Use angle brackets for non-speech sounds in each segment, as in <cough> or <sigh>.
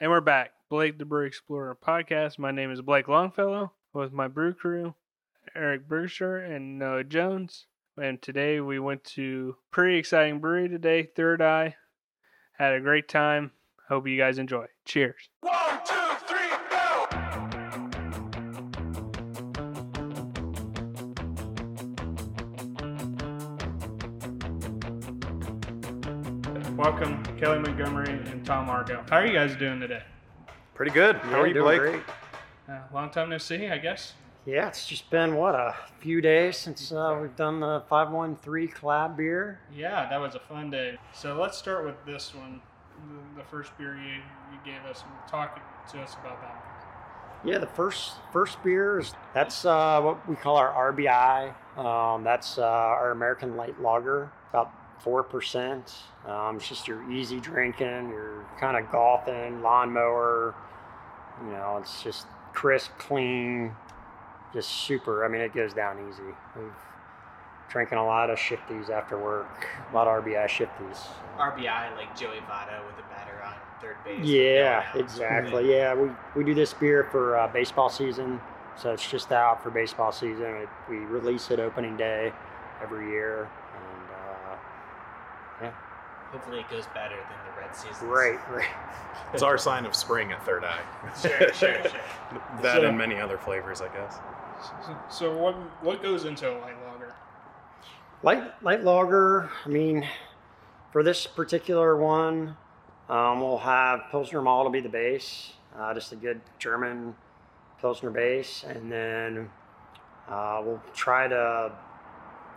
And we're back. Blake the Brew Explorer podcast. My name is Blake Longfellow with my brew crew, Eric Burgasser and Noah Jones. And today we went to pretty exciting brewery today, Third Eye. Had a great time. Hope you guys enjoy. Cheers. One, two, three, go! Welcome, Kelly Montgomery and Tom Argo. How are you guys doing today? Pretty good. How Yeah, are you, doing Blake? great. Uh, long time no see, I guess. Yeah, it's just been what a few days since uh, we've done the 513 collab beer. Yeah, that was a fun day. So let's start with this one, the, the first beer you, you gave us. And talk to us about that. Yeah, the first first beer is that's uh, what we call our RBI. Um, that's uh, our American Light Lager, about four percent. Um, it's just your easy drinking, your kind of golfing, lawnmower. You know, it's just crisp, clean, just super. I mean, it goes down easy. We've drinking a lot of shifties after work, a lot of RBI shifties. RBI like Joey Votto with a batter on third base. Yeah, exactly. <laughs> Yeah, we, we do this beer for uh, baseball season, so it's just out for baseball season. It, we release it opening day every year, yeah, Hopefully it goes better than the Red season. Right, right. <laughs> It's our sign of spring at Third Eye. Sure, sure, sure. <laughs> that So- and many other flavors, I guess. So, so what what goes into a light lager? Light light lager. I mean, for this particular one, um, we'll have Pilsner malt to be the base, uh, just a good German Pilsner base, and then uh, we'll try to,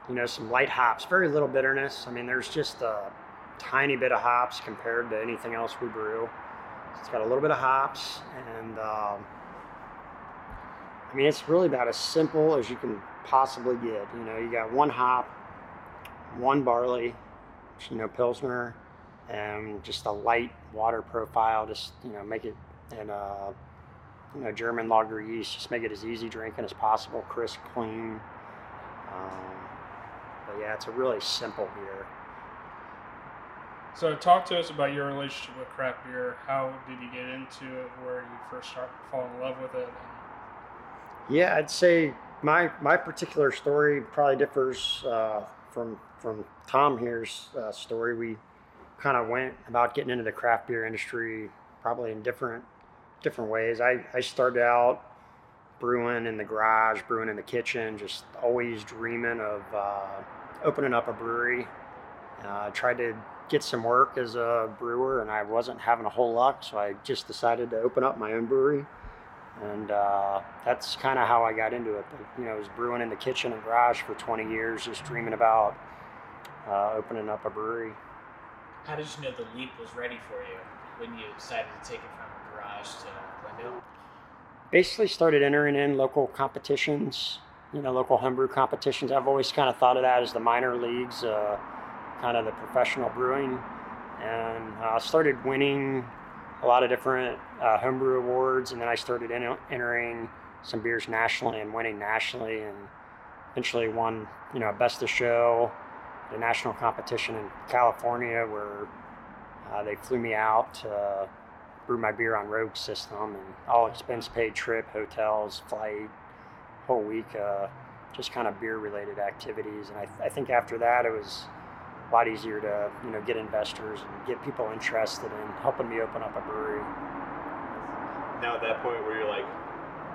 you know, some light hops. Very little bitterness. I mean, there's just a tiny bit of hops compared to anything else we brew. It's got a little bit of hops, and um, I mean, it's really about as simple as you can possibly get. You know, you got one hop, one barley, which, you know, Pilsner, and just a light water profile. Just, you know, make it, and, uh, you know, German lager yeast, just make it as easy drinking as possible, crisp, clean. Um, but yeah, it's a really simple beer. So talk to us about your relationship with craft beer. How did you get into it? Where you first start fall in love with it? Yeah, I'd say my my particular story probably differs uh, from from Tom here's uh, story. We kind of went about getting into the craft beer industry probably in different different ways. I, I started out brewing in the garage, brewing in the kitchen, just always dreaming of uh, opening up a brewery. Uh, tried to get some work as a brewer, and I wasn't having a whole luck, so I just decided to open up my own brewery and uh, that's kind of how I got into it. But, you know, I was brewing in the kitchen and garage for 20 years, just dreaming about uh, opening up a brewery. How did you know the leap was ready for you when you decided to take it from garage to Glendale? Basically, started entering in local competitions, you know, local homebrew competitions. I've always kind of thought of that as the minor leagues, uh, kind of the professional brewing, and uh, started winning a lot of different uh, homebrew awards, and then I started en- entering some beers nationally and winning nationally, and eventually won, you know, best of show, the national competition in California where uh, they flew me out to brew my beer on Rogue System, and all expense paid trip, hotels, flight, whole week, uh, just kind of beer related activities, and I, I think after that it was a lot easier to you know get investors and get people interested in helping me open up a brewery. Now at that point where you're like,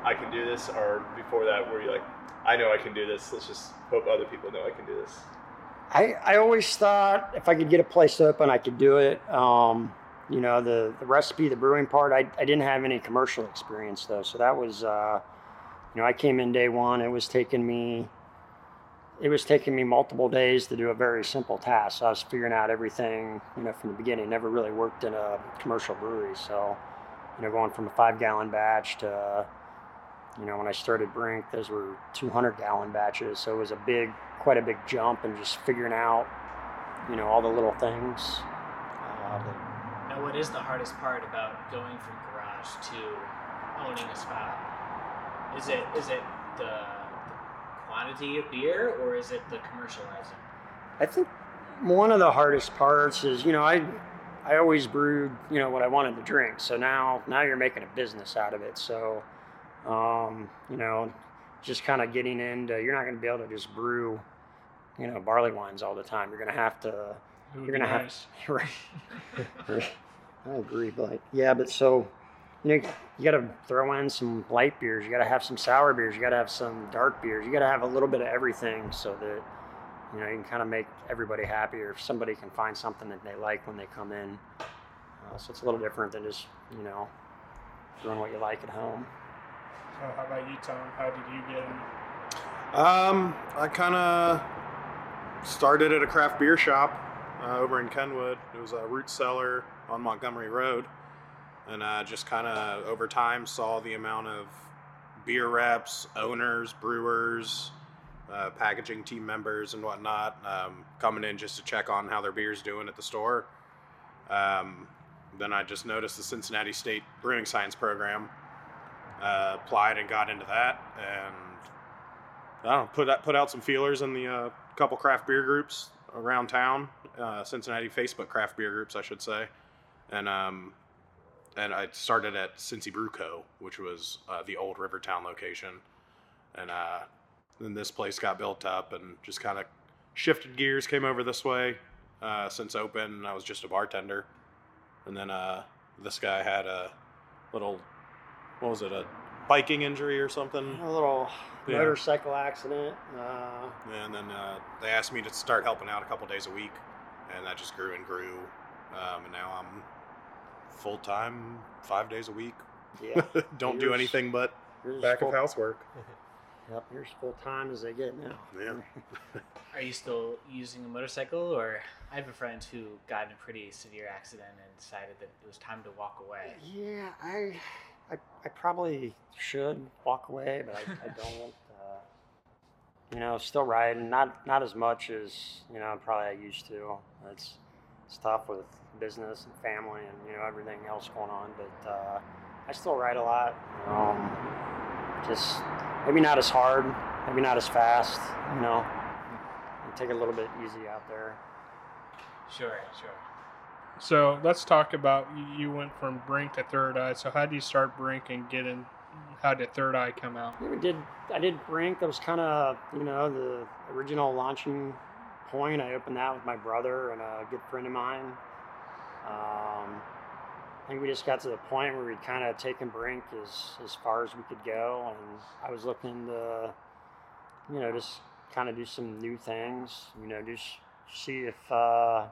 I can do this, or before that where you're like, I know I can do this. Let's just hope other people know I can do this. I, I always thought if I could get a place open, I could do it. Um, you know, the, the recipe, the brewing part, I, I didn't have any commercial experience though. So that was, uh, you know, I came in day one. It was taking me, it was taking me multiple days to do a very simple task. So I was figuring out everything, you know, from the beginning. Never really worked in a commercial brewery. So, you know, going from a five gallon batch to, you know, when I started Brink, those were 200 gallon batches. So it was a big, quite a big jump and just figuring out, you know, all the little things. Uh, that- Now, what is the hardest part about going from garage to owning a spot? Is it is it the, the quantity of beer or is it the commercializing? I think one of the hardest parts is, you know, I I always brewed, you know, what I wanted to drink. So now, now you're making a business out of it. So, um, you know, just kind of getting into, you're not going to be able to just brew, you know, barley wines all the time. You're going to have to, you're going to nice. have, <laughs> right. Right. <laughs> I agree, but yeah, but so, you know, you got to throw in some light beers. You got to have some sour beers. You got to have some dark beers. You got to have a little bit of everything so that, you know, you can kind of make everybody happy or if somebody can find something that they like when they come in. Uh, so it's a little different than just, you know, doing what you like at home. So how about you, Tom? How did you get in? Um, I kind of started at a craft beer shop uh, over in Kenwood. It was a root cellar on Montgomery Road, and uh, just kind of over time saw the amount of beer reps, owners, brewers, uh, packaging team members, and whatnot um, coming in just to check on how their beer's doing at the store. Um, then I just noticed the Cincinnati State Brewing Science program. Uh, applied and got into that, and I don't know, put out, put out some feelers in the uh, couple craft beer groups around town, uh, Cincinnati Facebook craft beer groups, I should say, and um, and I started at Cincy Brew Co., which was uh, the old Rivertown location, and uh, then this place got built up and just kind of shifted gears, came over this way uh, since open. I was just a bartender, and then uh, this guy had a little, what was it, a biking injury or something. A little Yeah. motorcycle accident. Uh, And then uh, they asked me to start helping out a couple days a week, and that just grew and grew. Um, and now I'm full time, five days a week. yeah. <laughs> Don't do anything but back full, of house work. <laughs> Yep, yours full time as they get now. Yeah. <laughs> Are you still using a motorcycle, or I have a friend who got in a pretty severe accident and decided that it was time to walk away. Yeah, I, I, I probably should walk away, but I, I don't. Uh, you know, still riding, not not as much as you know probably I used to. It's it's tough with business and family and you know everything else going on, but uh, I still ride a lot. Um, just maybe not as hard, maybe not as fast. You know, and take it a little bit easy out there. Sure, sure. So let's talk about you- went from Brink to Third Eye. So how do you start Brink and get in? How did Third Eye come out? We did. I did Brink. That was kind of you know the original launching point. I opened that with my brother and a good friend of mine. Um, I think we just got to the point where we'd kind of taken Brink as as far as we could go, and I was looking to you know just kind of do some new things. You know, just see if. Uh,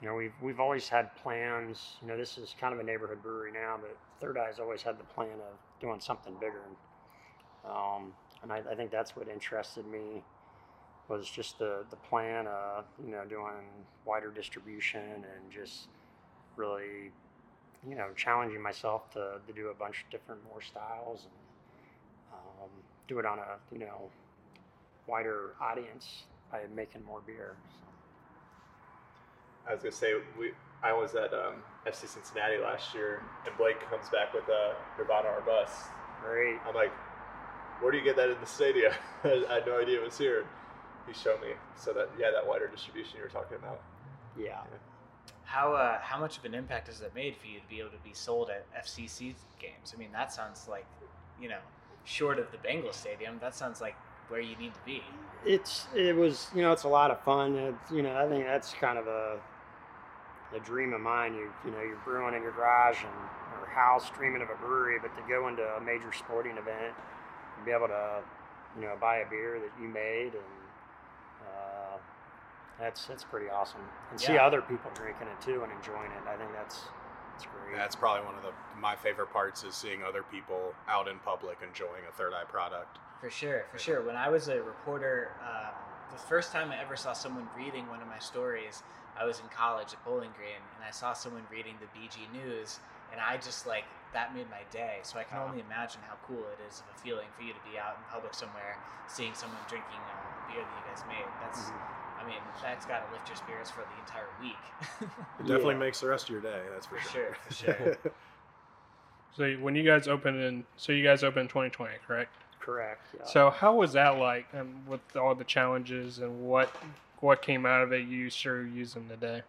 you know, we've we've always had plans. You know, this is kind of a neighborhood brewery now, but Third Eye's always had the plan of doing something bigger. Um, and I, I think that's what interested me was just the the plan of you know doing wider distribution and just really you know challenging myself to, to do a bunch of different more styles and um, do it on a you know wider audience by making more beer. I was gonna say we. I was at um, FC Cincinnati last year, and Blake comes back with a Nirvana or bus. Great. I'm like, where do you get that in the stadium? <laughs> I had no idea it was here. He showed me. So that yeah, that wider distribution you were talking about. Yeah. How uh, how much of an impact has that made for you to be able to be sold at FCC games? I mean, that sounds like, you know, short of the Bengals stadium, that sounds like where you need to be. it's it was you know it's a lot of fun it's, you know i think that's kind of a a dream of mine. You you know you're brewing in your garage and or house dreaming of a brewery but to go into a major sporting event and be able to you know buy a beer that you made and uh, that's that's pretty awesome. And see other people drinking it too and enjoying it. I think that's that's great. That's probably one of the my favorite parts is seeing other people out in public enjoying a Third Eye product. For sure, for sure. When I was a reporter, um, the first time I ever saw someone reading one of my stories, I was in college at Bowling Green, and I saw someone reading the BG News, and I just like that made my day. So I can Wow. only imagine how cool it is of a feeling for you to be out in public somewhere, seeing someone drinking a beer that you guys made. That's, Mhm. I mean, that's got to lift your spirits for the entire week. <laughs> It definitely Yeah. makes the rest of your day. That's for, For sure. sure, for sure. <laughs> So when you guys opened in, so you guys opened in 2020, correct? correct yeah. So how was that like, um, with all the challenges and what what came out of it? You sure them today?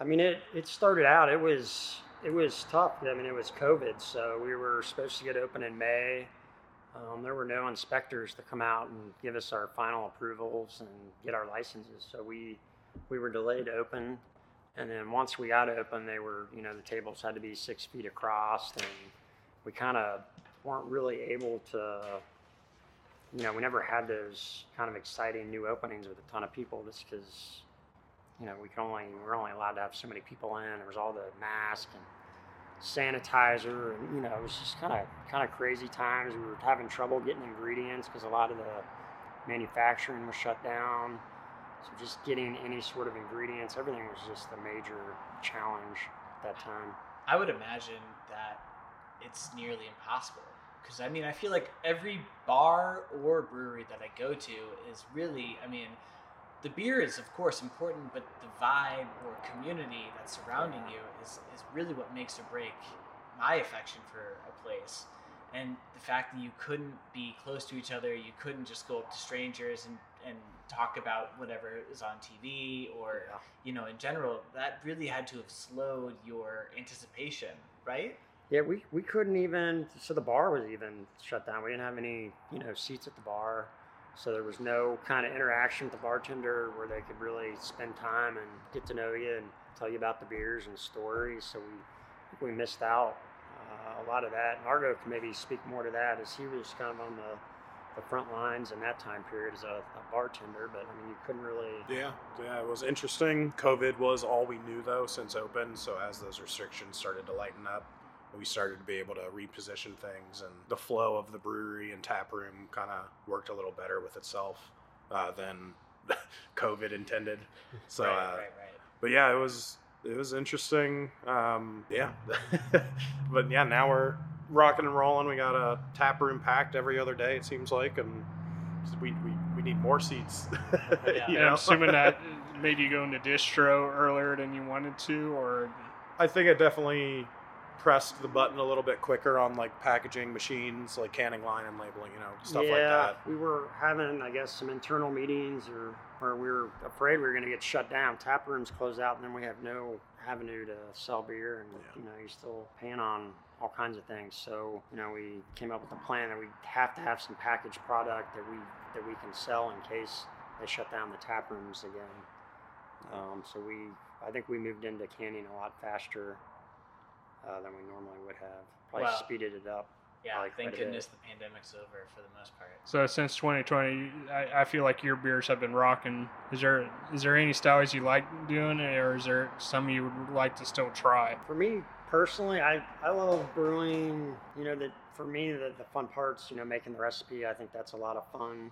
I mean, it, it started out, it was, it was tough. I mean, it was COVID, so we were supposed to get open in May. Um, there were no inspectors to come out and give us our final approvals and get our licenses. So we, we were delayed open. And then once we got open, they were, you know, the tables had to be six feet across and we kind of weren't really able to, you know, we never had those kind of exciting new openings with a ton of people just because, you know, we could only, we were only allowed to have so many people in. There was all the mask and sanitizer and, you know, it was just kind of, kind of crazy times. We were having trouble getting ingredients because a lot of the manufacturing was shut down. So just getting any sort of ingredients, everything was just a major challenge at that time. I would imagine that it's nearly impossible. Because, I mean, I feel like every bar or brewery that I go to is really, I mean, the beer is, of course, important, but the vibe or community that's surrounding you is, is really what makes or break my affection for a place. And the fact that you couldn't be close to each other, you couldn't just go up to strangers and, and talk about whatever is on TV or, Yeah. you know, in general, that really had to have slowed your anticipation, right? Yeah, we, we couldn't even, so the bar was even shut down. We didn't have any, you know, seats at the bar. So there was no kind of interaction with the bartender where they could really spend time and get to know you and tell you about the beers and stories. So we, we missed out uh, a lot of that. And Argo can maybe speak more to that as he was kind of on the, the front lines in that time period as a, a bartender. But I mean, you couldn't really, Yeah, yeah, it was interesting. COVID was all we knew though since open. So as those restrictions started to lighten up, we started to be able to reposition things, and the flow of the brewery and tap room kind of worked a little better with itself uh, than <laughs> COVID intended. So, right, uh, right, right. but yeah, it was it was interesting. Um, yeah, <laughs> <laughs> but yeah, now we're rocking and rolling. We got a tap room packed every other day. It seems like, and we we, we need more seats. Yeah. you And I'm assuming that made you go into distro earlier than you wanted to, or I think it definitely pressed the button a little bit quicker on like packaging machines, like canning line and labeling, you know, stuff yeah, like that. we were having, I guess, some internal meetings or, or we were afraid we were going to get shut down. Tap rooms closed out, and then we have no avenue to sell beer, and Yeah. you know, you're still paying on all kinds of things. So, you know, we came up with a plan that we have to have some packaged product that we that we can sell in case they shut down the tap rooms again. Um, so we, I think we moved into canning a lot faster uh, than we normally would have. Probably Wow. speeded it up. Yeah, like thank quite a bit. goodness the pandemic's over for the most part. so since 2020, I, I feel like your beers have been rocking. Is there is there any styles you like doing, or is there some you would like to still try? For me personally, I, I love brewing. You know, that for me, the, the fun parts, you know, making the recipe, I think that's a lot of fun.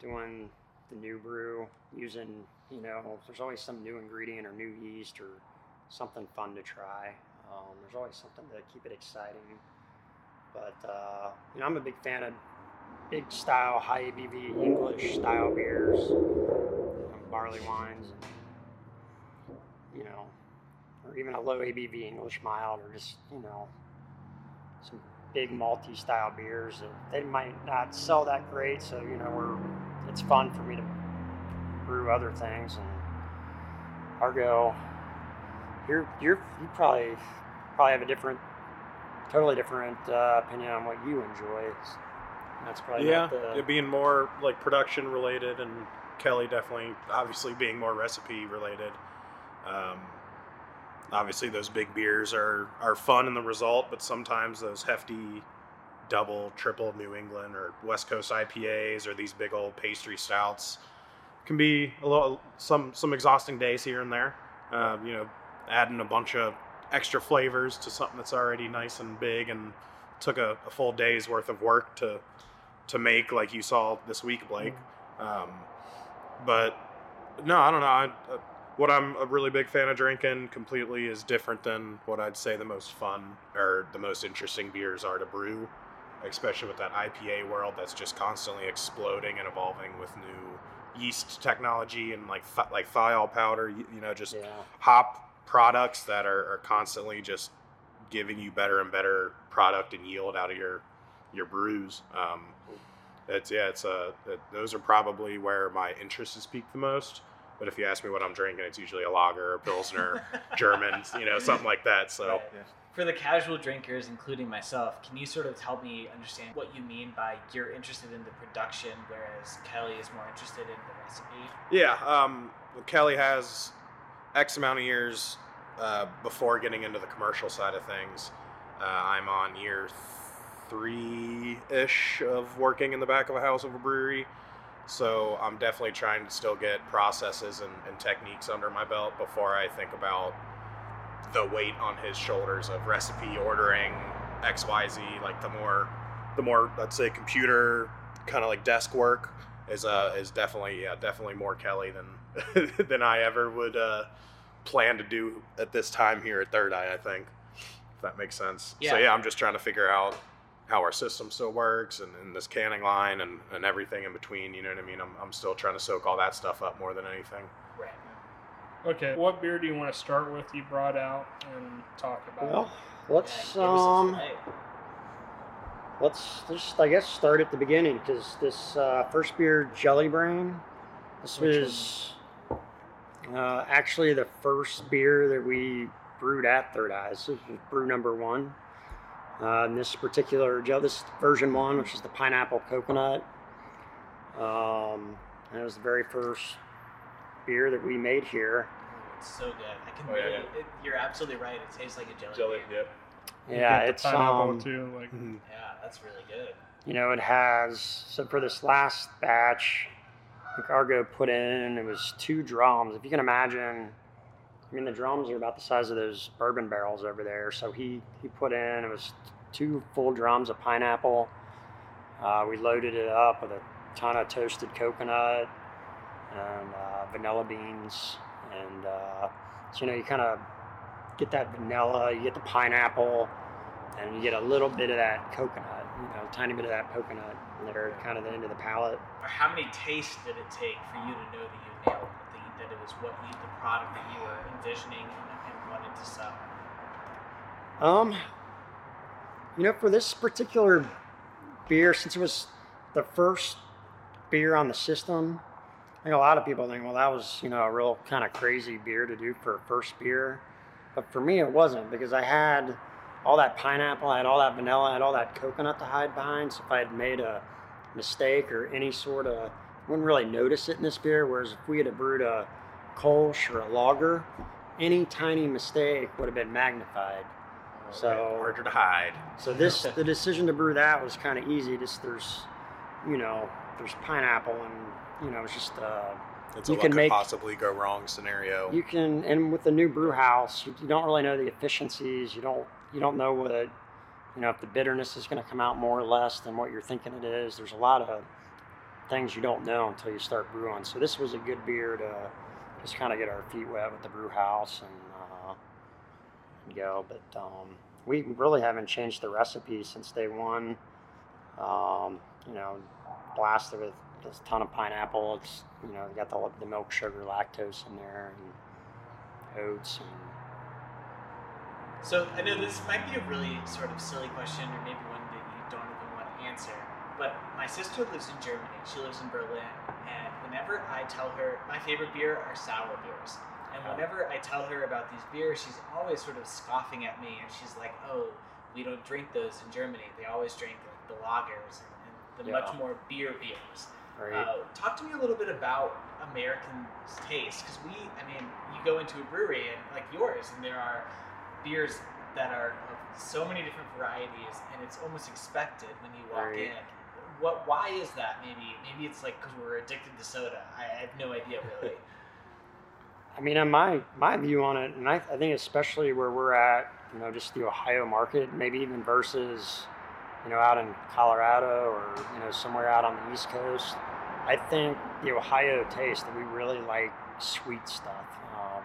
Doing the new brew, using, you know, there's always some new ingredient or new yeast or something fun to try. Um, there's always something to keep it exciting. But, uh, you know, I'm a big fan of big style, high ABV English style beers, you know, barley wines, and, you know, or even a low ABV English mild, or just you know some big malty style beers that they might not sell that great. So you know we're it's fun for me to brew other things and Argo. You're you're you probably probably have a different, totally different uh, opinion on what you enjoy. That's probably yeah, the, it being more like production related, and Kelly definitely, obviously, being more recipe related. Um, obviously, those big beers are are fun in the result, but sometimes those hefty double, triple New England or West Coast IPAs or these big old pastry stouts can be a little some some exhausting days here and there. Um, you know, adding a bunch of extra flavors to something that's already nice and big and took a, a full day's worth of work to to make like you saw this week blake. Um, but no i don't know. I, uh, what i'm a really big fan of drinking completely is different than what i'd say the most fun or the most interesting beers are to brew especially with that ipa world that's just constantly exploding and evolving with new yeast technology and like th- like thiol powder you, you know just yeah. hop products that are, are constantly just giving you better and better product and yield out of your your brews. Um, it's yeah, it's uh, it, those are probably where my interest has peaked the most. But if you ask me what I'm drinking, it's usually a lager, a pilsner, <laughs> German, you know, something like that. So Right. For the casual drinkers, including myself, can you sort of help me understand what you mean by you're interested in the production, whereas Kelly is more interested in the recipe? yeah, um, Kelly has X amount of years uh, before getting into the commercial side of things. Uh, I'm on year three ish of working in the back of a house of a brewery. So I'm definitely trying to still get processes and, and techniques under my belt before I think about the weight on his shoulders of recipe ordering X Y Z. Like the more, the more let's say computer kind of like desk work is uh is definitely yeah definitely more Kelly than <laughs> than I ever would uh, plan to do at this time here at Third Eye. I think if that makes sense. Yeah. So Yeah. yeah, I'm just trying to figure out how our system still works and, and this canning line and, and everything in between. You know what I mean? I'm, I'm still trying to soak all that stuff up more than anything. Right. Okay, what beer do you want to start with? You brought out and talk about. Well, let's Yeah, give us a um, let's just I guess start at the beginning because this uh, first beer, Jelly Brain, this Which was uh, actually the first beer that we brewed at Third Eyes. This was brew number one. Uh, and this particular gel, this version one, which is the pineapple coconut. Um, and it was the very first beer that we made here. It's so good. I can Oh, yeah, really. It, you're absolutely right. It tastes like a jelly. Jelly, bean. yep. You Yeah, get the it's pineapple um, too. Like Yeah, that's really good. you know, it has so for this last batch, I think Argo put in it was two drums. If you can imagine, I mean the drums are about the size of those bourbon barrels over there. So he he put in it was two full drums of pineapple. Uh, we loaded it up with a ton of toasted coconut and uh, vanilla beans, and uh, so you know you kind of get that vanilla, you get the pineapple, and you get a little bit of that coconut, you know, a tiny bit of that coconut at kind of the end of the palate. How many tastes did it take for you to know that you nailed it? That, it was what you, the product that you were envisioning and, and wanted to sell? Um, you know, for this particular beer, since it was the first beer on the system, I think a lot of people think, well, that was, you know, a real kind of crazy beer to do for a first beer. But for me, it wasn't because I had all that pineapple, I had all that vanilla, I had all that coconut to hide behind. So if I had made a mistake or any sort of, wouldn't really notice it in this beer. Whereas if we had brewed a Kolsch or a lager, any tiny mistake would have been magnified. So harder to hide. so this <laughs> the decision to brew that was kind of easy. Just there's, you know, there's pineapple and you know it's just uh, It's You a what can could make- possibly go wrong scenario. you can and with the new brew house you, you don't really know the efficiencies. You don't you don't know what you know if the bitterness is going to come out more or less than what you're thinking it is. There's a lot of things you don't know until you start brewing. So this was a good beer to just kind of get our feet wet with the brew house and, uh, go. But um, we really haven't changed the recipe since day one. Um, you know, blasted with this ton of pineapple. It's you know got the, the milk, sugar, lactose in there, and oats. And, So I know this might be a really sort of silly question, or maybe one that you don't even want to answer. But my sister lives in Germany. She lives in Berlin, and whenever I tell her my favorite beer are sour beers, and whenever I tell her about these beers, she's always sort of scoffing at me, and she's like, "Oh, we don't drink those in Germany. They always drink like the lagers and, and the Yeah. much more beer beers." right? Uh, talk to me a little bit about American taste, because we, I mean, you go into a brewery and like yours, and there are beers that are of so many different varieties, and it's almost expected when you walk Right. in. What? Why is that? Maybe, maybe it's like because we're addicted to soda. I, I have no idea really. <laughs> I mean, on my my view on it, and I, I think especially where we're at, you know, just the Ohio market, maybe even versus, you know, out in Colorado or you know somewhere out on the East Coast. I think the Ohio taste that we really like sweet stuff. Um,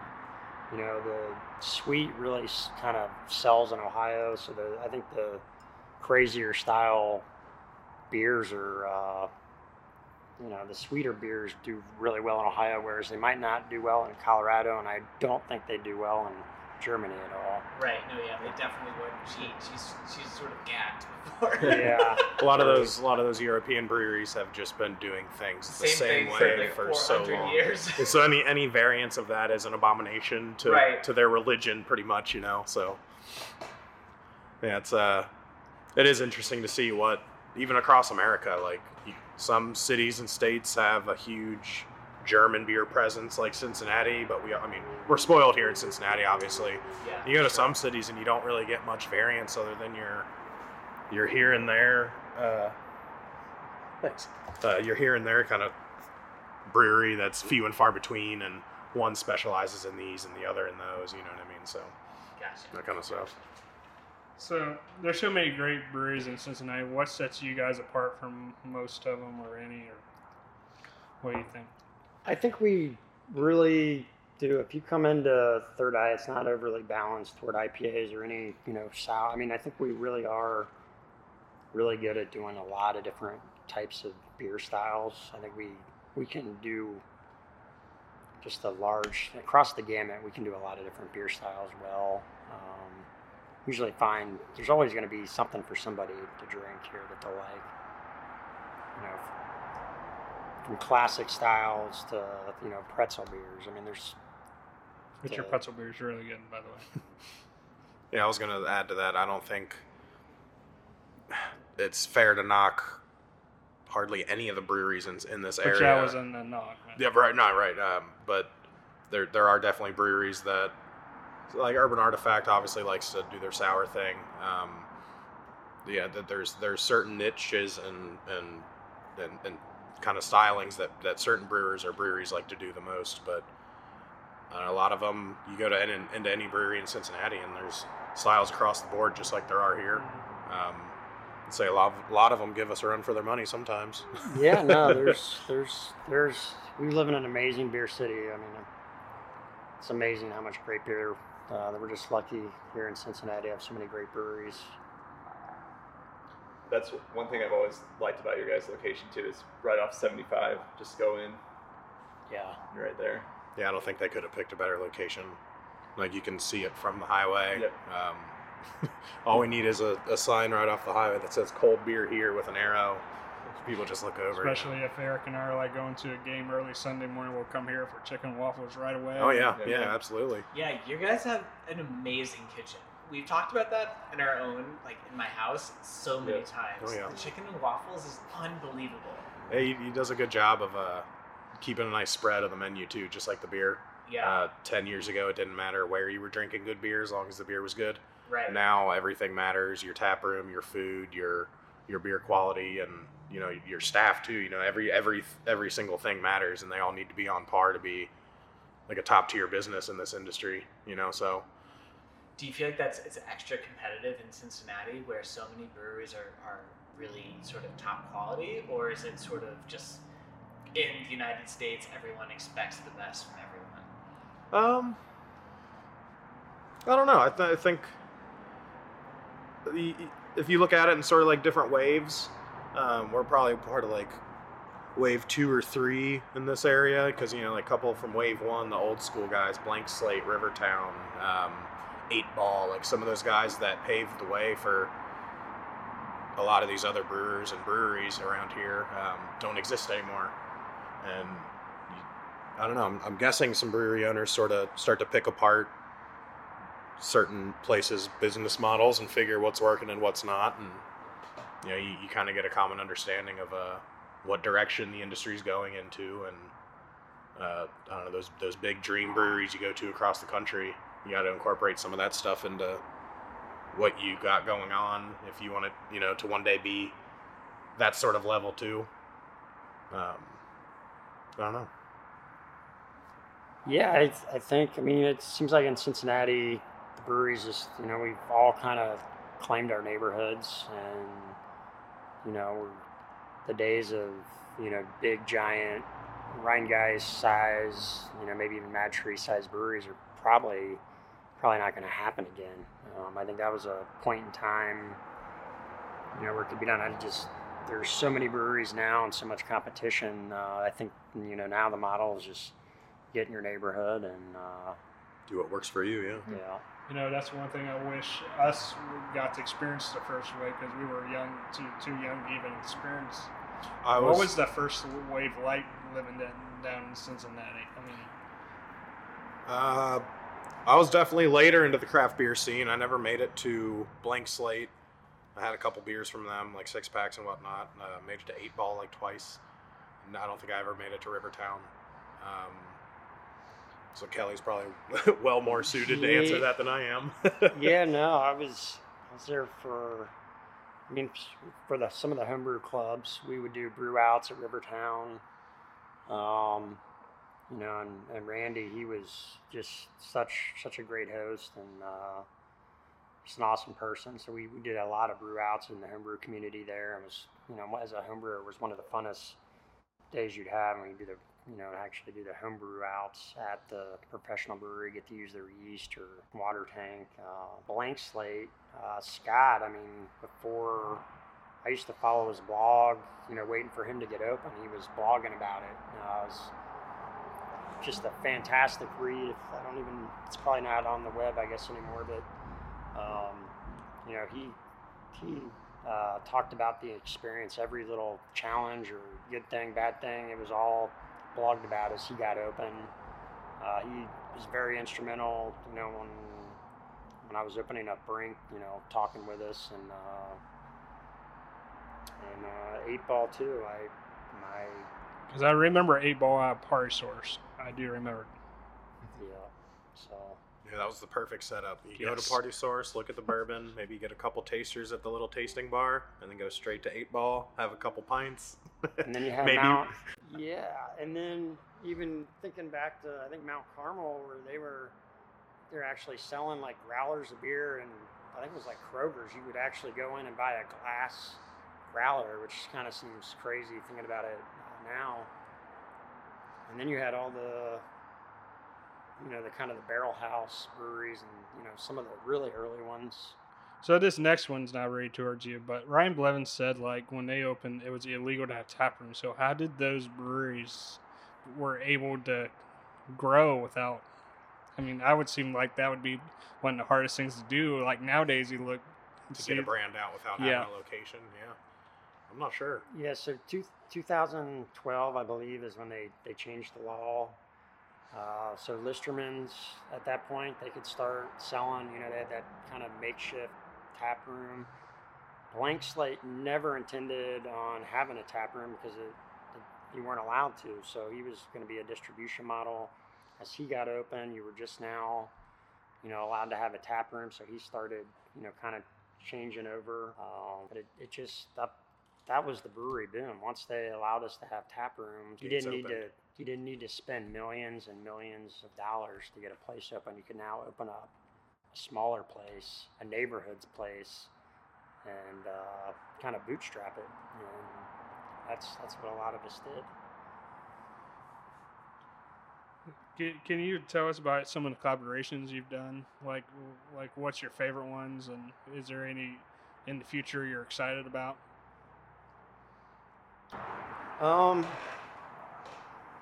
you know, the sweet really kind of sells in Ohio. So the, I think the crazier style beers are. Uh, you know, the sweeter beers do really well in Ohio, whereas they might not do well in Colorado, and I don't think they do well in Germany at all. Right. No. Yeah. They definitely wouldn't. She she's she's sort of gagged before. <laughs> Yeah. A lot of those, a lot of those European breweries have just been doing things the Same, same, thing way for, for, so long. years. So any any variance of that is an abomination to Right. to their religion, pretty much, you know. So yeah, it's uh, it is interesting to see what even across America, like some cities and states have a huge German beer presence, like Cincinnati. But we, I mean, we're spoiled here in Cincinnati, obviously. yeah. You go to some cities and you don't really get much variance other than your your here and there. Uh, thanks. Uh, your here and there kind of brewery that's few and far between, and one specializes in these and the other in those. You know what I mean? So Gotcha. that kind of stuff. So there's so many great breweries in Cincinnati. What sets you guys apart from most of them, or any, or what do you think? I think we really do. If you come into Third Eye, it's not overly balanced toward IPAs or any, you know, sour. I mean, I think we really are really good at doing a lot of different types of beer styles. I think we we can do just a large across the gamut. We can do a lot of different beer styles well. Um, usually find there's always going to be something for somebody to drink here that they'll like. You know, from classic styles to you know pretzel beers. I mean, there's But your Yeah. pretzel beer is really good, by the way. <laughs> Yeah, I was gonna add to that. I don't think <sighs> it's fair to knock hardly any of the breweries in, in this But area. that was in the knock. Man. Yeah, right. Not right. Um, but there there are definitely breweries that, like Urban Artifact, obviously likes to do their sour thing. Um, yeah, that there's there's certain niches and and and, and kind of stylings that that certain brewers or breweries like to do the most. But uh, a lot of them, you go to any, into any brewery in Cincinnati, and there's styles across the board, just like there are here. Um, I'd say a lot, of, a lot of them give us a run for their money sometimes. <laughs> yeah, no, <laughs> there's there's there's we live in an amazing beer city. I mean, it's amazing how much great beer. Uh, that we're just lucky here in Cincinnati to have so many great breweries. That's one thing I've always liked about your guys' location too. Is right off 75. Just go in, Yeah, you're right there. Yeah, I don't think they could have picked a better location. Like you can see it from the highway. Yep. Um, <laughs> all we need is a, a sign right off the highway that says "cold beer here" with an arrow. People just look over. it. Especially if Eric and I are like going to a game early Sunday morning, we'll come here for chicken waffles right away. Oh yeah, Yeah, yeah, yeah. absolutely. Yeah, you guys have an amazing kitchen. We've talked about that in our own, like in my house, so many Yeah. times. Oh, yeah. The chicken and waffles is unbelievable. Hey, he, he does a good job of uh, keeping a nice spread of the menu too, just like the beer. Yeah, Uh, Ten years ago, it didn't matter where you were drinking good beer as long as the beer was good. right. Now everything matters: your tap room, your food, your your beer quality, and you know your staff too. You know every every every single thing matters, and they all need to be on par to be like a top tier business in this industry. You know, so Do you feel like that's it's extra competitive in Cincinnati, where so many breweries are, are really sort of top quality, or is it sort of just in the United States, everyone expects the best from everyone? Um, I don't know. I, th- I think y- if you look at it in sort of like different waves, um, we're probably part of like wave two or three in this area because you know like a couple from wave one, the old school guys, Blank Slate, Rivertown, um, Eight Ball, like some of those guys that paved the way for a lot of these other brewers and breweries around here um, don't exist anymore, and I don't know. I'm, I'm guessing some brewery owners sort of start to pick apart certain places' business models and figure what's working and what's not, and you know, you, you kind of get a common understanding of uh, what direction the industry's going into, and uh, I don't know those those big dream breweries you go to across the country. You got to incorporate some of that stuff into what you got going on if you want it, you know, to one day be that sort of level too. Um, I don't know. yeah. I, I think. I mean, it seems like in Cincinnati, the breweries just you know we've all kind of claimed our neighborhoods, and you know the days of you know big giant Rhinegeist size, you know maybe even Mad Tree size breweries are probably probably not going to happen again. Um, I think that was a point in time, you know, where it could be done. I just there's so many breweries now and so much competition. Uh, I think you know now the model is just get in your neighborhood and uh, Do what works for you, yeah. Yeah. You know, that's one thing I wish us got to experience the first wave because we were young, too too young to even experience. I was, what was the first wave like living down, down in Cincinnati? I mean, Uh, I was definitely later into the craft beer scene. I never made it to Blank Slate. I had a couple beers from them, like six packs and whatnot. Uh, made it to Eight Ball like twice. And I don't think I ever made it to Rivertown. Um, so Kelly's probably <laughs> well more suited to answer that than I am. <laughs> yeah, no, I was I was there for I mean for the some of the homebrew clubs. We would do brew outs at Rivertown. Um, you know, and, and Randy, he was just such such a great host and uh, just an awesome person. So we, we did a lot of brew outs in the homebrew community there. It was you know as a homebrewer, was one of the funnest days you'd have when you do the you know actually do the homebrew outs at the professional brewery, get to use their yeast or water tank. Uh, blank slate, uh, Scott. I mean, before I used to follow his blog, you know, waiting for him to get open. He was blogging about it. It was just a fantastic read. I don't even, it's probably not on the web, I guess anymore. But um, you know, he he uh, talked about the experience, every little challenge or good thing, bad thing. It was all blogged about as he got open. Uh, he was very instrumental, you know, when when I was opening up Brink, you know, talking with us and uh, and uh, eight ball too. I my because I remember eight ball out of Party Source. I do remember. yeah. So yeah, that was the perfect setup. You go to Party Source, look at the bourbon, <laughs> maybe get a couple tasters at the little tasting bar, and then go straight to Eight Ball, have a couple pints. <laughs> and then you have Maybe- Mount. Yeah, and then even thinking back to I think Mount Carmel where they were they're actually selling like growlers of beer and I think it was like Kroger's. You would actually go in and buy a glass growler, which kind of seems crazy thinking about it now. And then you had all the you know the kind of the barrel house breweries and you know some of the really early ones. So this next one's not really towards you, but Ryan Blevins said like when they opened, it was illegal to have tap rooms. So how did those breweries were able to grow without? I mean, I would seem like that would be one of the hardest things to do. Like nowadays, you look to see- get a brand out without Yeah. having a location. Yeah, I'm not sure. Yeah, so two, 2012, I believe, is when they, they changed the law. Uh, so Listermann's at that point, they could start selling, you know, they had that kind of makeshift tap room. Blank Slate never intended on having a tap room because it, it, you weren't allowed to. So he was going to be a distribution model. As he got open, you were just now, you know, allowed to have a tap room. So he started, you know, kind of changing over. Um, but it, it just, that, that was the brewery boom. Once they allowed us to have tap rooms, you Gates didn't need opened. to you didn't need to spend millions and millions of dollars to get a place open. You could now open up a smaller place, a neighborhood's place, and uh, kind of bootstrap it. And that's that's what a lot of us did. Can, can you tell us about some of the collaborations you've done? Like, like what's your favorite ones, and is there any in the future you're excited about? Um,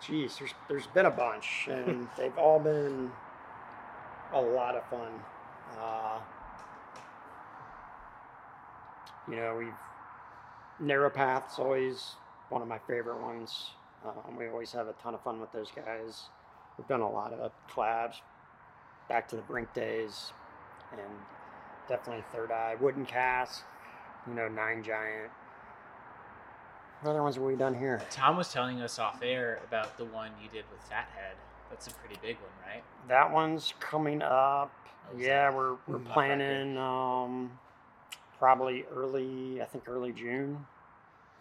geez, there's there's been a bunch, and <laughs> they've all been a lot of fun. Uh, you know, we've Narrow Path's always one of my favorite ones. Um, we always have a ton of fun with those guys. We've done a lot of collabs back to the Brink days, and definitely Third Eye, Wooden Cask. you know, Nine Giant. What other ones have we done here? Tom was telling us off air about the one you did with Fathead. That's a pretty big one, right? That one's coming up. Oh, Yeah, that- we're we're planning um, probably early. I think early June,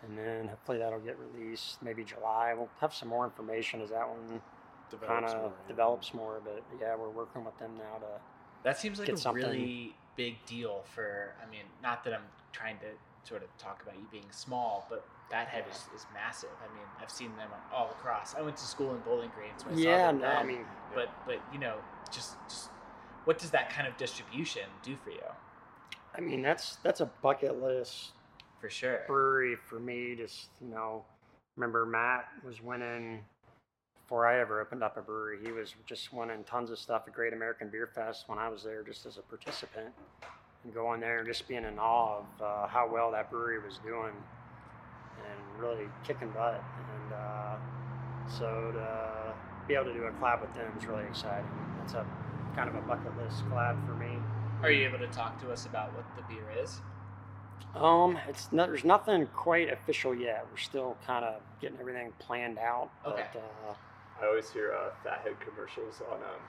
and then hopefully that'll get released maybe July. We'll have some more information as that one kind Develops of more, yeah. develops more. But yeah, we're working with them now to. That seems like Get a something. really big deal for. I mean, not that I'm trying to sort of talk about you being small, but Fathead is, is massive. I mean, I've seen them all across. I went to school in Bowling Green, so I saw Yeah, them no, I mean, but but you know, just just what does that kind of distribution do for you? I mean that's that's a bucket list For sure. brewery for me. Just you know, remember Matt was winning before I ever opened up a brewery. He was just winning tons of stuff at Great American Beer Fest when I was there just as a participant. And going there and just being in awe of uh, how well that brewery was doing really kicking butt. And uh, so to be able to do a collab with them is really exciting. It's a kind of a bucket list collab for me. Are you able to talk to us about what the beer is? Um, it's not, there's nothing quite official yet. We're still kind of getting everything planned out. Okay. But, uh, I always hear uh, fathead commercials on um,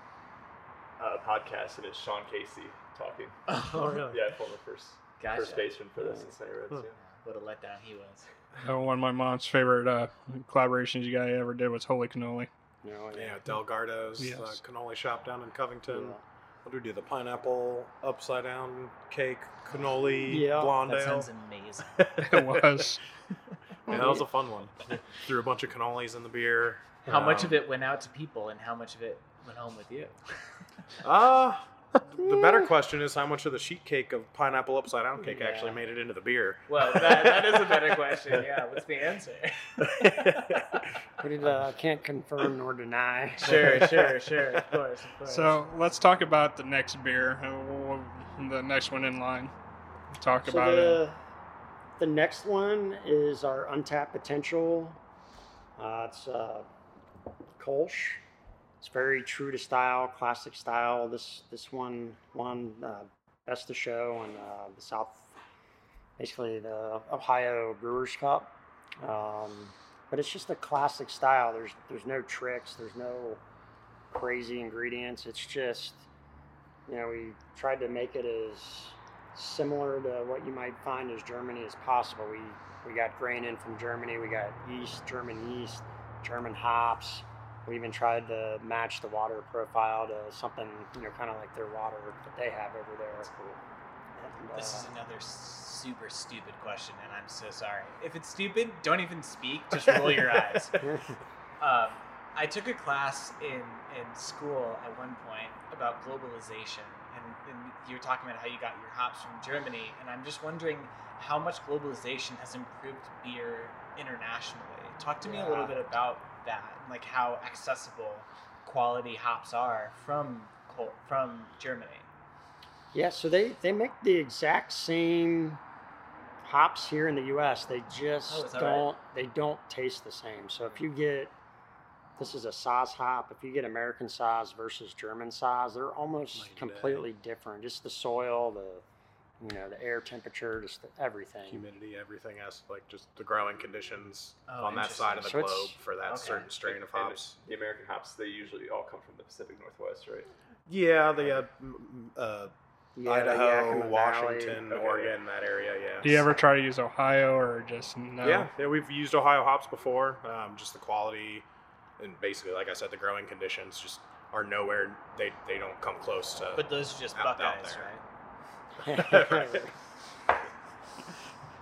a podcast, and it's Sean Casey talking. <laughs> Oh, really? Yeah, former first Gotcha. first baseman for the Yeah. Cincinnati Reds. Yeah. What a letdown he was. Uh, one of my mom's favorite uh, collaborations you guys ever did was Holy Cannoli. you know, Yeah, Delgardo's Yes. uh, cannoli shop down in Covington. Yeah. What do we do? The pineapple upside down cake cannoli Yeah. blonde That ale. sounds <laughs> amazing. it was. Yeah, that was a fun one. Threw a bunch of cannolis in the beer. How much Um, of it went out to people, and how much of it went home with you? Uh, the better question is how much of the sheet cake of pineapple upside down cake actually made it into the beer. Well, that, that is a better <laughs> question. Yeah, what's the answer? <laughs> We did, uh, can't confirm nor deny. sure, <laughs> sure, sure. Of course, of course. So let's talk about the next beer, uh, the next one in line. Talk So about it. the, the next one is our untapped potential. Uh, it's uh, Kolsch. It's very true to style, classic style. This this one won uh, best of show in uh, the South, basically the Ohio Brewers Cup. Um, but it's just a classic style. There's there's no tricks. There's no crazy ingredients. It's just you know we tried to make it as similar to what you might find as Germany as possible. We we got grain in from Germany. We got yeast, German yeast, German hops. We even tried to match the water profile to something you know kind of like their water that they have over there. And, This is uh, another super stupid question, and I'm so sorry. If it's stupid, don't even speak. Just roll your eyes. <laughs> Um, I took a class in in school at one point about globalization, and, and you were talking about how you got your hops from Germany, and I'm just wondering how much globalization has improved beer internationally. Talk to me a little bit about that, like how accessible quality hops are from from Germany. Yeah, so they, they make the exact same hops here in the U.S. They just Oh, that right? don't they don't taste the same. So if you get this is a Saaz hop. If you get American Saaz versus German Saaz, they're almost Night and day. completely different. Just the soil, the you know the air temperature, just the, everything. Humidity, everything else, like just the growing conditions Oh, on that side of the. So globe for that okay. certain strain of hops. The American hops, they usually all come from the Pacific Northwest, right? Yeah, the uh, uh, Yeah, Idaho, Yakima Washington, Okay. Oregon, that area. Yeah. Do you ever try to use Ohio or just no? Yeah, yeah, we've used Ohio hops before. Um, just the quality, and basically, like I said, the growing conditions just are nowhere. They they don't come close to. But those are just Out- out Buckeyes, there. right? <laughs>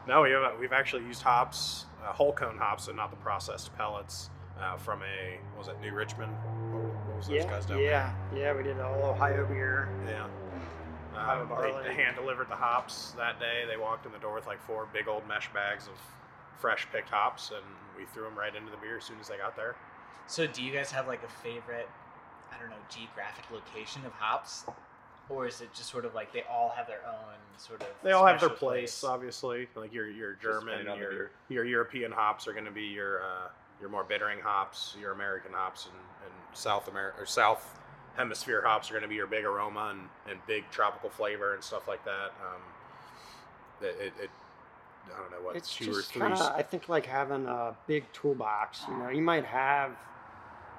no, we have, we've actually used hops, uh, whole cone hops, and not the processed pellets uh, from a what was it New Richmond? What, what was those yeah, guys down yeah, yeah. We did all Ohio beer. Yeah. Um, they, they hand delivered the hops that day. They walked in the door with like four big old mesh bags of fresh picked hops, and we threw them right into the beer as soon as they got there. So, do you guys have like a favorite, I don't know, geographic location of hops, or is it just sort of like they all have their own sort of? They all have their special place, obviously. Like your your German, depending your your European hops are going to be your uh, your more bittering hops. Your American hops and, and South America or South Hemisphere hops are going to be your big aroma and, and big tropical flavor and stuff like that. Um, it, it, it I don't know what it's two or just three. kind of i think like having a big toolbox you know you might have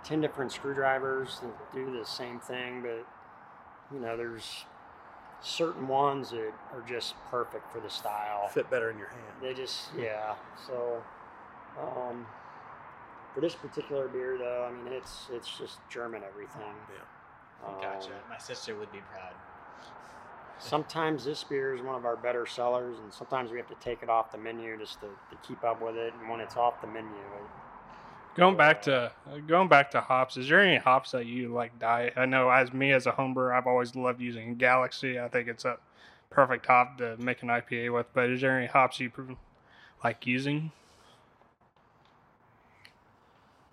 10 different screwdrivers that do the same thing but you know there's certain ones that are just perfect for the style fit better in your hand. they just yeah so um for this particular beer though i mean it's it's just german everything Yeah. um, Gotcha. My sister would be proud. sometimes this beer is one of our better sellers and sometimes we have to take it off the menu just to, to keep up with it and when it's off the menu it, Going back to going back to hops, is there any hops that you like diet? I know as me as a home brewer, I've always loved using Galaxy. I think it's a perfect hop to make an IPA with. But is there any hops you like using?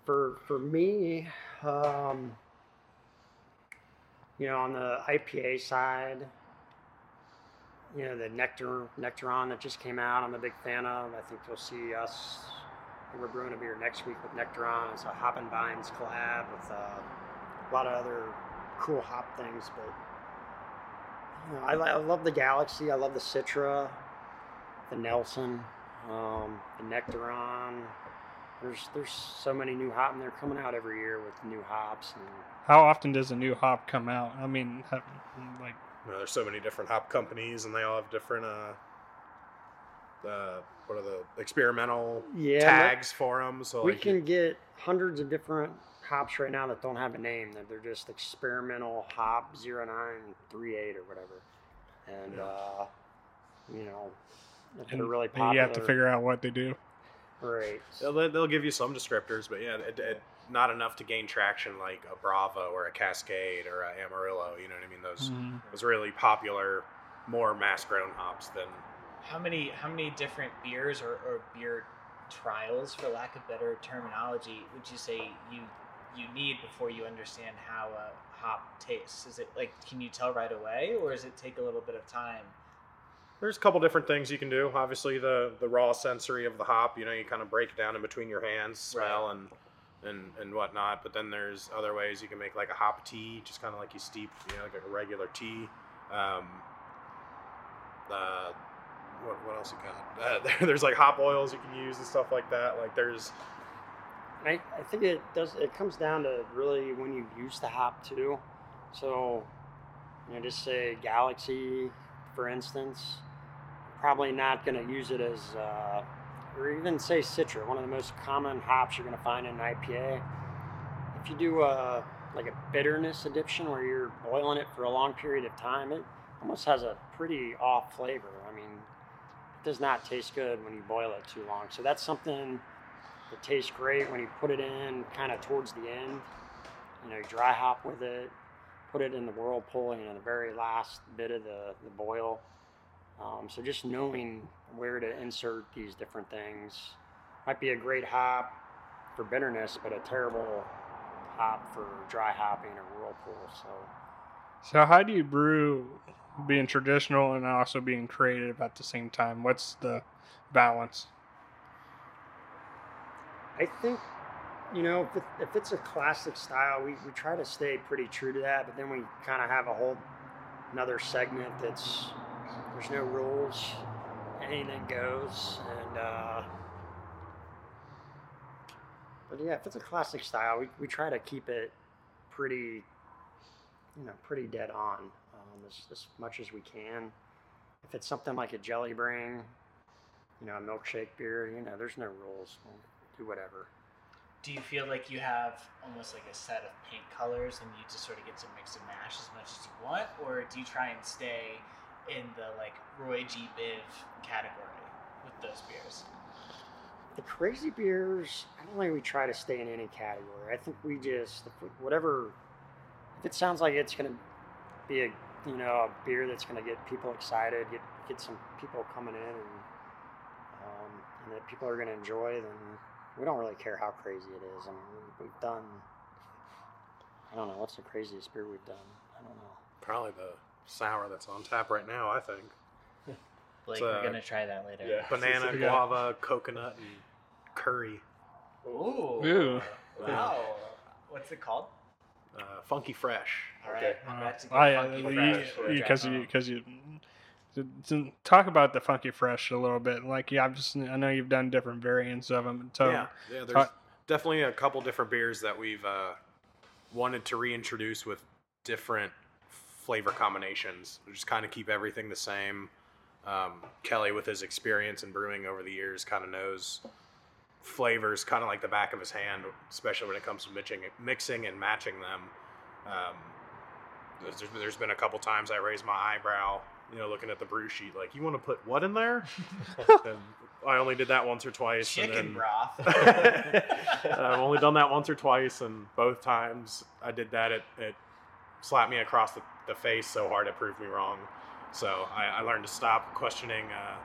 for for me, um, you know, on the IPA side, you know, the Nectar Nectaron that just came out, I'm a big fan of. I think you'll see us. We're brewing a beer next week with Nectaron. It's a Hop and Vines collab with uh, a lot of other cool hop things. But you know, I, I love the Galaxy. I love the Citra, the Nelson, um, the Nectaron. There's there's so many new hop, and they're coming out every year with new hops. And How often does a new hop come out? I mean, ha- like You know, there's so many different hop companies, and they all have different uh, uh, what are the experimental yeah, but- tags for them. So we like, can get hundreds of different hops right now that don't have a name. That they're just experimental hop 0938 or whatever. And Yeah. uh, you know, if and they're really you have to figure out what they do. Right. they'll, they'll give you some descriptors, but yeah, it, it, not enough to gain traction like a Bravo or a Cascade or a Amarillo. You know what I mean? Those Mhm. those really popular, more mass-grown hops than How many how many different beers or, or beer trials, for lack of better terminology, would you say you you need before you understand how a hop tastes? Is it like can you tell right away, or does it take a little bit of time? There's a couple different things you can do. Obviously, the the raw sensory of the hop. You know, you kind of break it down in between your hands, smell and and and whatnot. But then there's other ways you can make like a hop tea, just kind of like you steep, you know, like a regular tea. Um, uh, what what else you got? <laughs> Uh, there, there's like hop oils you can use and stuff like that. Like there's I, I think it does. It comes down to really when you use the hop too. So, you know, just say Galaxy, for instance. Probably not going to use it as, uh, or even say Citra, one of the most common hops you're going to find in an IPA. If you do a like a bitterness addition where you're boiling it for a long period of time, it almost has a pretty off flavor. I mean, does not taste good when you boil it too long. So that's something that tastes great when you put it in kind of towards the end. You know, you dry hop with it, put it in the whirlpool, you know, the very last bit of the, the boil. Um, so just knowing where to insert these different things might be a great hop for bitterness, but a terrible hop for dry hopping or whirlpool. So So how do you brew being traditional and also being creative at the same time? What's the balance? I think, you know, if, it, if it's a classic style, we, we try to stay pretty true to that, but then we kind of have a whole another segment that's there's no rules, anything goes, and uh, but yeah, if it's a classic style, we, we try to keep it pretty, you know, pretty dead on um, as, as much as we can. If it's something like a jelly bring, you know, a milkshake beer, you know, there's no rules. We'll do whatever. Do you feel like you have almost like a set of paint colors and you just sort of get to mix and match as much as you want, or do you try and stay in the like Roy G. Biv category with those beers? The crazy beers, I don't think we try to stay in any category. I think we just, whatever, if it sounds like it's going to be a, you know, a beer that's going to get people excited, get get some people coming in, and um, and that people are going to enjoy, then we don't really care how crazy it is. I mean, we- we've done, I don't know, what's the craziest beer we've done? I don't know. probably the sour that's on tap right now. I think <laughs> Like It's, we're uh, gonna try that later. yeah. banana, <laughs> Yeah. guava, coconut, and curry. Ooh. Ooh. Wow. What's it called? Uh, funky fresh. All right. Okay. I'm about I funky uh, fresh for a because drive you because you, to- to talk about the funky fresh a little bit. Like yeah, I've just I know you've done different variants of them. So yeah, yeah. There's talk- definitely a couple different beers that we've uh, wanted to reintroduce with different flavor combinations. Just kind of keep everything the same. Um, Kelly, with his experience in brewing over the years, kind of knows flavors kind of like the back of his hand, especially when it comes to mixing, mixing and matching them. Um, there's, there's been a couple times I raised my eyebrow, you know, looking at the brew sheet, like, you want to put what in there? <laughs> and I only did that once or twice. Chicken and then, broth. <laughs> I've only done that once or twice, and both times I did that, it, it slapped me across the, the face so hard it proved me wrong. So I, I learned to stop questioning uh,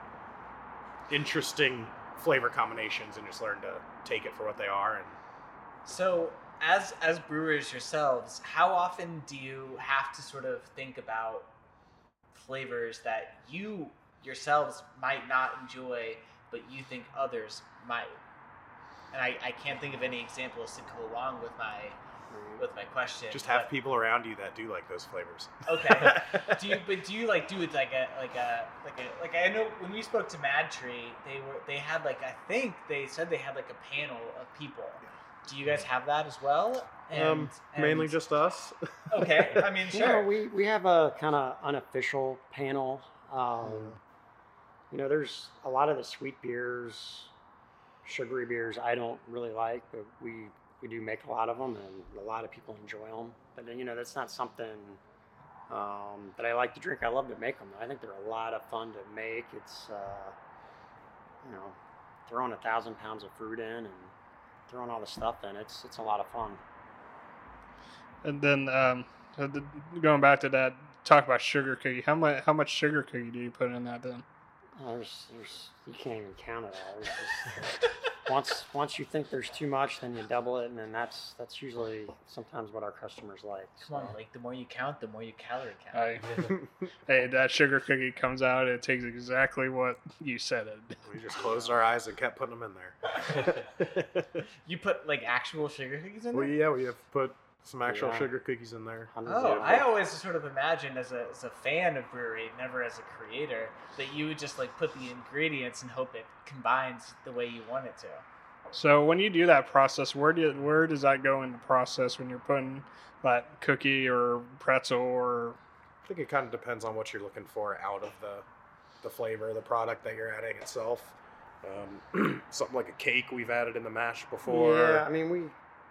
interesting flavor combinations and just learn to take it for what they are and So, as as brewers yourselves, how often do you have to sort of think about flavors that you yourselves might not enjoy, but you think others might? And I, I can't think of any examples to go along with my with my question. Just have but- people around you that do like those flavors. Okay. <laughs> do you but do you like do it like a like a like a like I know when we spoke to MadTree, they were they had like I think they said they had like a panel of people. Do you guys have that as well? And, um, mainly and- just us. okay. I <laughs> mean, You know, sure. we, we have a kind of unofficial panel. Um, you know, there's a lot of the sweet beers, sugary beers I don't really like, but we, we do make a lot of them and a lot of people enjoy them. But, then, you know, that's not something um, that I like to drink. I love to make them. I think they're a lot of fun to make. It's, uh, you know, throwing a thousand pounds of fruit in and throwing all the stuff in. It's, it's a lot of fun. And then um, going back to that, talk about sugar cookie. How much how much sugar cookie do you put in that then? Oh, there's, there's, you can't even count it all. There's just, <laughs> once, once you think there's too much, then you double it, and then that's that's usually sometimes what our customers like. Come on, like the more you count, the more you calorie count. I, <laughs> hey, that sugar cookie comes out. It takes exactly what you said it. we just closed our eyes and kept putting them in there. <laughs> you put like actual sugar cookies in well, there? yeah, we have put some actual Yeah. sugar cookies in there. Oh, I always sort of imagined as a, as a fan of brewery, never as a creator, that you would just like put the ingredients and hope it combines the way you want it to. So when you do that process, where do you, where does that go in the process when you're putting that cookie or pretzel or I think it kind of depends on what you're looking for out of the the flavor of the product that you're adding itself. Um, <clears throat> something like a cake we've added in the mash before. Yeah, I mean, we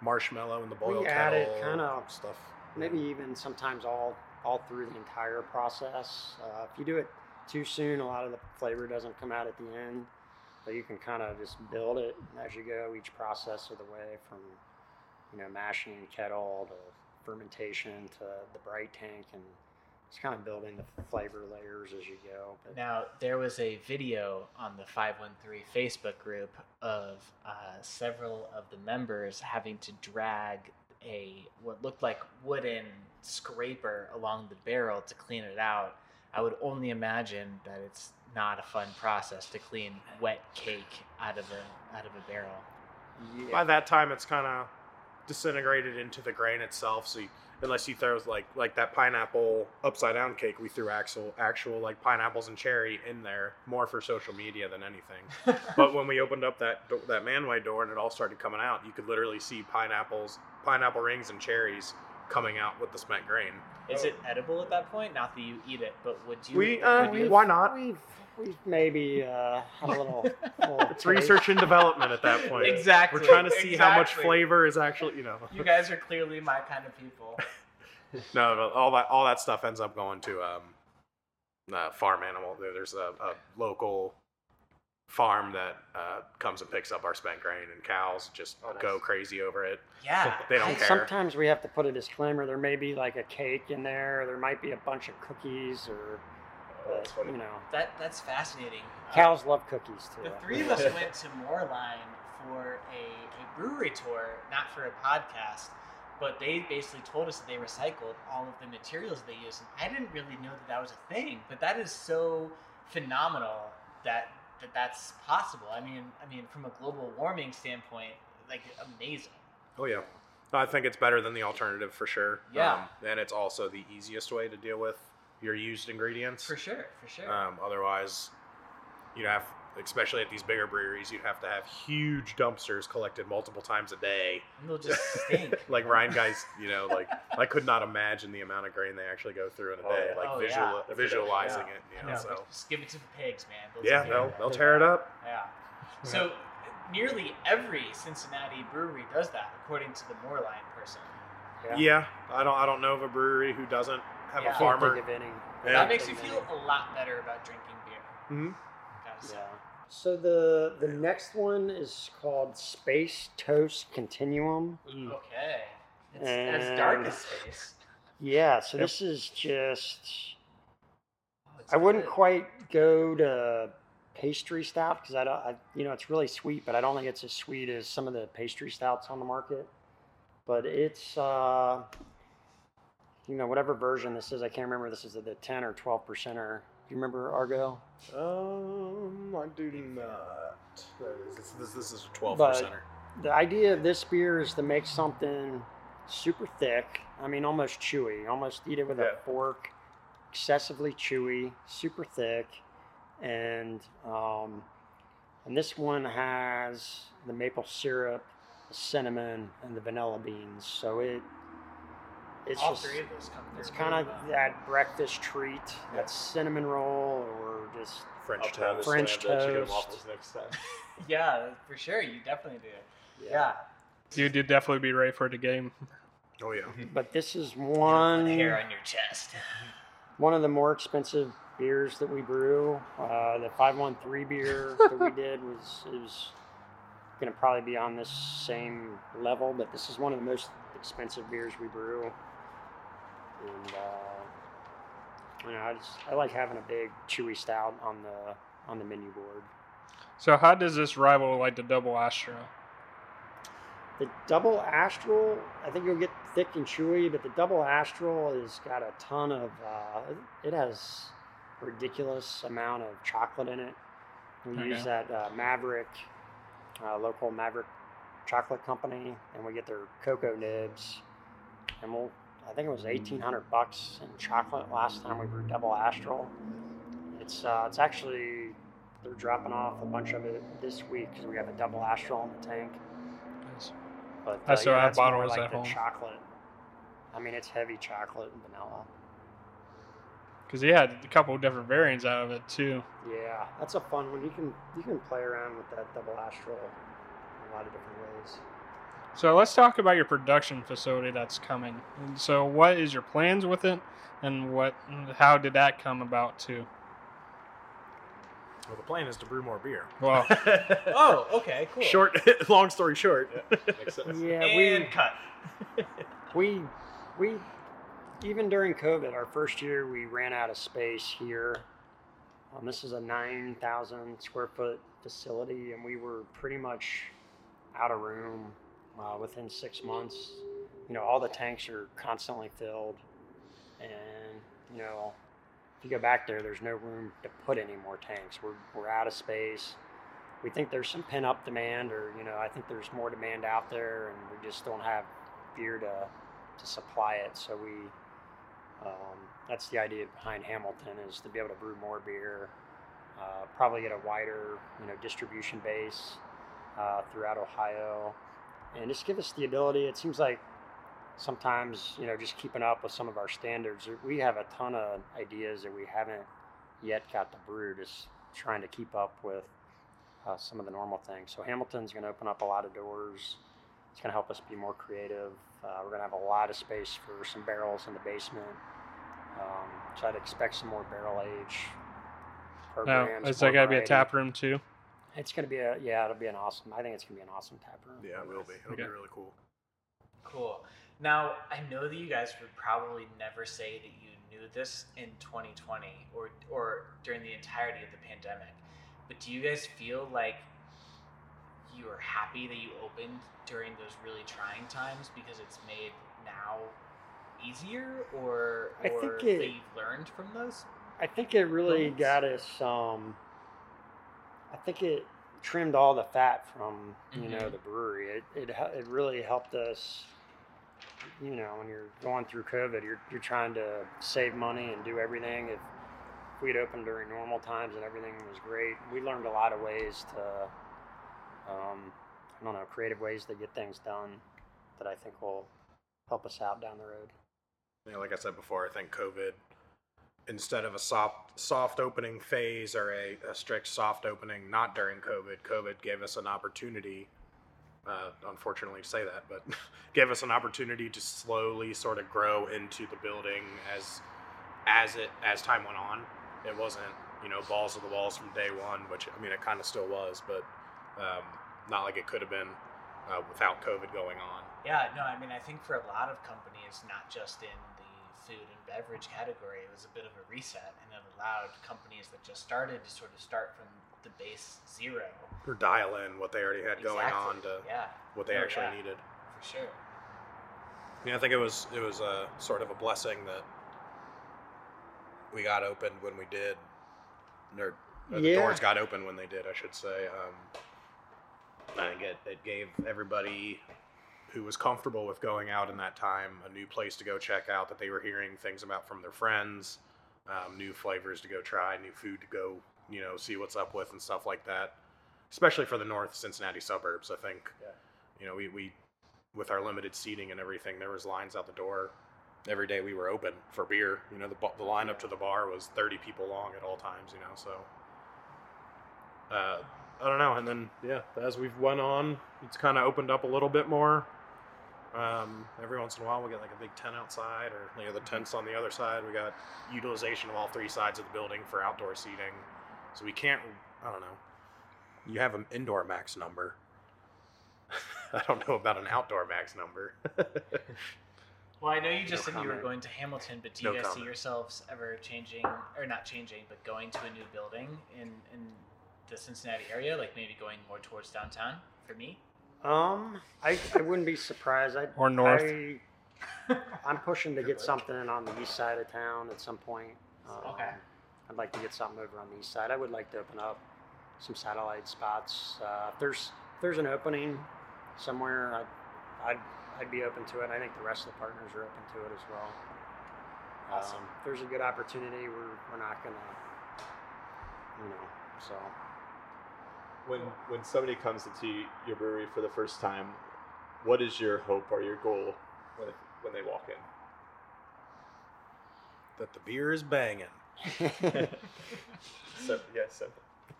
marshmallow in the add it kettle, kinda- stuff. maybe even sometimes all all through the entire process. Uh, if you do it too soon, a lot of the flavor doesn't come out at the end. But you can kind of just build it as you go each process of the way from you know mashing in kettle to fermentation to the bright tank and just kind of building the flavor layers as you go. But Now, there was a video on the 513 Facebook group of uh, several of the members having to drag a what looked like wooden scraper along the barrel to clean it out. I would only imagine that it's not a fun process to clean wet cake out of a out of a barrel. yeah. By that time, it's kind of disintegrated into the grain itself. So you, unless you throw like like that pineapple upside down cake, we threw actual actual like pineapples and cherry in there more for social media than anything. <laughs> but when we opened up that do- that manway door and it all started coming out, you could literally see pineapples, pineapple rings, and cherries coming out with the spent grain. Is it edible at that point? Not that you eat it, but would you? We, uh, would you- we- why not? We've, we've maybe uh, had a little. <laughs> little It's research and development at that point. Exactly. We're trying to see how much flavor is actually, you know. You guys are clearly my kind of people. <laughs> No, no, all that all that stuff ends up going to um, uh, farm animal. There's a, a local farm that uh, comes and picks up our spent grain, and cows just Oh, nice. go crazy over it. Yeah. <laughs> They don't And care. Sometimes we have to put a disclaimer. There may be like a cake in there. There might be a bunch of cookies, or that's funny. you know, That that's fascinating. Uh, cows love cookies too. The three of us <laughs> went to Moerlein for a, a brewery tour, not for a podcast, but they basically told us that they recycled all of the materials they use, and I didn't really know that that was a thing. But that is so phenomenal that that that's possible. I mean, I mean, from a global warming standpoint, like amazing. Oh yeah, I think it's better than the alternative for sure. Yeah. um, and it's also the easiest way to deal with your used ingredients. For sure, for sure. Um, otherwise, you'd have, especially at these bigger breweries, you'd have to have huge dumpsters collected multiple times a day. and they'll just <laughs> stink. like Rhinegeist, you know, like I could not imagine the amount of grain they actually go through in a Oh, day, like Oh, visual, yeah. Visualizing production, it. I You know, know, so just give it to the pigs, man. They'll yeah, they'll they'll tear it up. Yeah. <laughs> So nearly every Cincinnati brewery does that, according to the Moerlein person. Yeah. I don't I don't know of a brewery who doesn't have Yeah. a farmer. think of any. Yeah. That makes you feel a lot better about drinking beer. Mhm. Yeah. So the the next one is called Space Toast Continuum. Ooh. Okay. It's as dark as space. Yeah. So Yep. this is just. Oh, it's I wouldn't good. quite go to pastry stout because I don't. I, you know, it's really sweet, but I don't think it's as sweet as some of the pastry stouts on the market. but it's uh, you know whatever version this is. I can't remember. This is the 10 or 12 percenter. Do you remember Argo? Um, I do not. This, this, this is a 12 But- percenter. The idea of this beer is to make something super thick. I mean, almost chewy. Almost eat it with Yeah. a fork. Excessively chewy, super thick, and um, and this one has the maple syrup, the cinnamon, and the vanilla beans. So it it's All just three of those come through. it's kind of that breakfast treat, that cinnamon roll, or just French I'll toast. French slam that chicken and toast. waffles next time. <laughs> Yeah, for sure. You definitely do. Yeah. You'd you'd definitely be ready for the game. Oh yeah. <laughs> But this is one. hair on your chest. <laughs> one of the more expensive beers that we brew. Uh, the 513 beer that we did was it was going to probably be on this same level, but this is one of the most expensive beers we brew. And uh, you know, I just I like having a big chewy stout on the on the menu board. So how does this rival like the double Astro? The double astral, I think you'll get thick and chewy, but the double astral has got a ton of. Uh, it has a ridiculous amount of chocolate in it. We Okay. use that uh, Maverick, uh, local Maverick chocolate company, and we get their cocoa nibs. And we'll, I think it was eighteen hundred bucks in chocolate last time we brewed double astral. It's uh, it's actually they're dropping off a bunch of it this week because we have a double astral in the tank. But I uh, still yeah, have bottles like at home. chocolate. I mean, it's heavy chocolate and vanilla. Because he had a couple of different variants out of it too. Yeah, that's a fun one. You can you can play around with that double astral in a lot of different ways. So let's talk about your production facility that's coming. And so what is your plans with it, and what how did that come about too? Well, the plan is to brew more beer. Well, <laughs> Oh, okay, cool. Short, <laughs> long story short. Makes sense. Yeah, and we cut. <laughs> we we even during COVID, our first year, we ran out of space here. Um, this is a nine thousand square foot facility, and we were pretty much out of room uh, within six months. You know, all the tanks are constantly filled, and you know, if you go back there, there's no room to put any more tanks. We're we're out of space. We think there's some pent up demand, or you know, I think there's more demand out there, and we just don't have beer to to supply it. So we, um, that's the idea behind Hamilton is to be able to brew more beer, uh, probably get a wider, you know, distribution base uh, throughout Ohio, and just give us the ability. It seems like sometimes, you know, just keeping up with some of our standards. We have a ton of ideas that we haven't yet got to brew. Just trying to keep up with uh, some of the normal things. So Hamilton's going to open up a lot of doors. It's going to help us be more creative. Uh, we're going to have a lot of space for some barrels in the basement. Um, so I'd expect some more barrel age programs. is that got to be a tap room too? It's going to be a yeah. It'll be an awesome. I think it's going to be an awesome tap room. Yeah, it will be. It'll Okay. be really cool. Cool. Now, I know that you guys would probably never say that you knew this in 2020 or or during the entirety of the pandemic. But do you guys feel like you are happy that you opened during those really trying times because it's made now easier or I or think it- that you've learned from those? I think it really Moments. got us. Um, I think it trimmed all the fat from you know Mhm. the brewery. It it it really helped us. You know, when you're going through COVID, you're you're trying to save money and do everything. If we'd opened during normal times and everything was great, we learned a lot of ways to. Um, I don't know, creative ways to get things done that I think will help us out down the road. Yeah, like I said before, I think COVID, instead of a soft soft opening phase or a, a strict soft opening, not during COVID, COVID gave us an opportunity. Uh, unfortunately, to say that, but <laughs> gave us an opportunity to slowly sort of grow into the building as as it as time went on. It wasn't you know balls to the walls from day one, which I mean it kind of still was, but um, not like it could have been uh, without COVID going on. Yeah, no, I mean, I think for a lot of companies, not just in food and beverage category, it was a bit of a reset, and it allowed companies that just started to sort of start from the base zero. Or dial in what they already had going on to yeah, what they No, actually yeah. needed. for sure. Yeah, I think it was it was a sort of a blessing that we got opened when we did. Or, or the Yeah. doors got open when they did, I should say. Um, I think it, it gave everybody who was comfortable with going out in that time a new place to go check out that they were hearing things about from their friends, um, new flavors to go try, new food to go, you know, see what's up with and stuff like that. Especially for the North Cincinnati suburbs, I think. Yeah. You know, we, we with our limited seating and everything, there was lines out the door every day we were open for beer. You know, the the line up to the bar was 30 people long at all times. You know, so uh, I don't know. And then yeah, as we've went on, it's kind of opened up a little bit more. Um, every once in a while, we get like a big tent outside, or you know, the tents on the other side. We got utilization of all three sides of the building for outdoor seating, so we can't. I don't know. You have an indoor max number. <laughs> I don't know about an outdoor max number. <laughs> Well, I know you just No said you were going to Hamilton, but do No you guys see yourselves ever changing, or not changing, but going to a new building in in the Cincinnati area, like maybe going more towards downtown? For me, Um, I, I wouldn't be surprised. I, Or north. I, I'm pushing to get something on the east side of town at some point. Um, Okay. I'd like to get something over on the east side. I would like to open up some satellite spots. Uh, if there's if there's an opening somewhere, I'd, I'd I'd be open to it. I think the rest of the partners are open to it as well. Awesome. Um, if there's a good opportunity, we're we're not gonna, you know. So When when somebody comes into your brewery for the first time, what is your hope or your goal when when they walk in? that the beer is banging. <laughs> So yeah, so.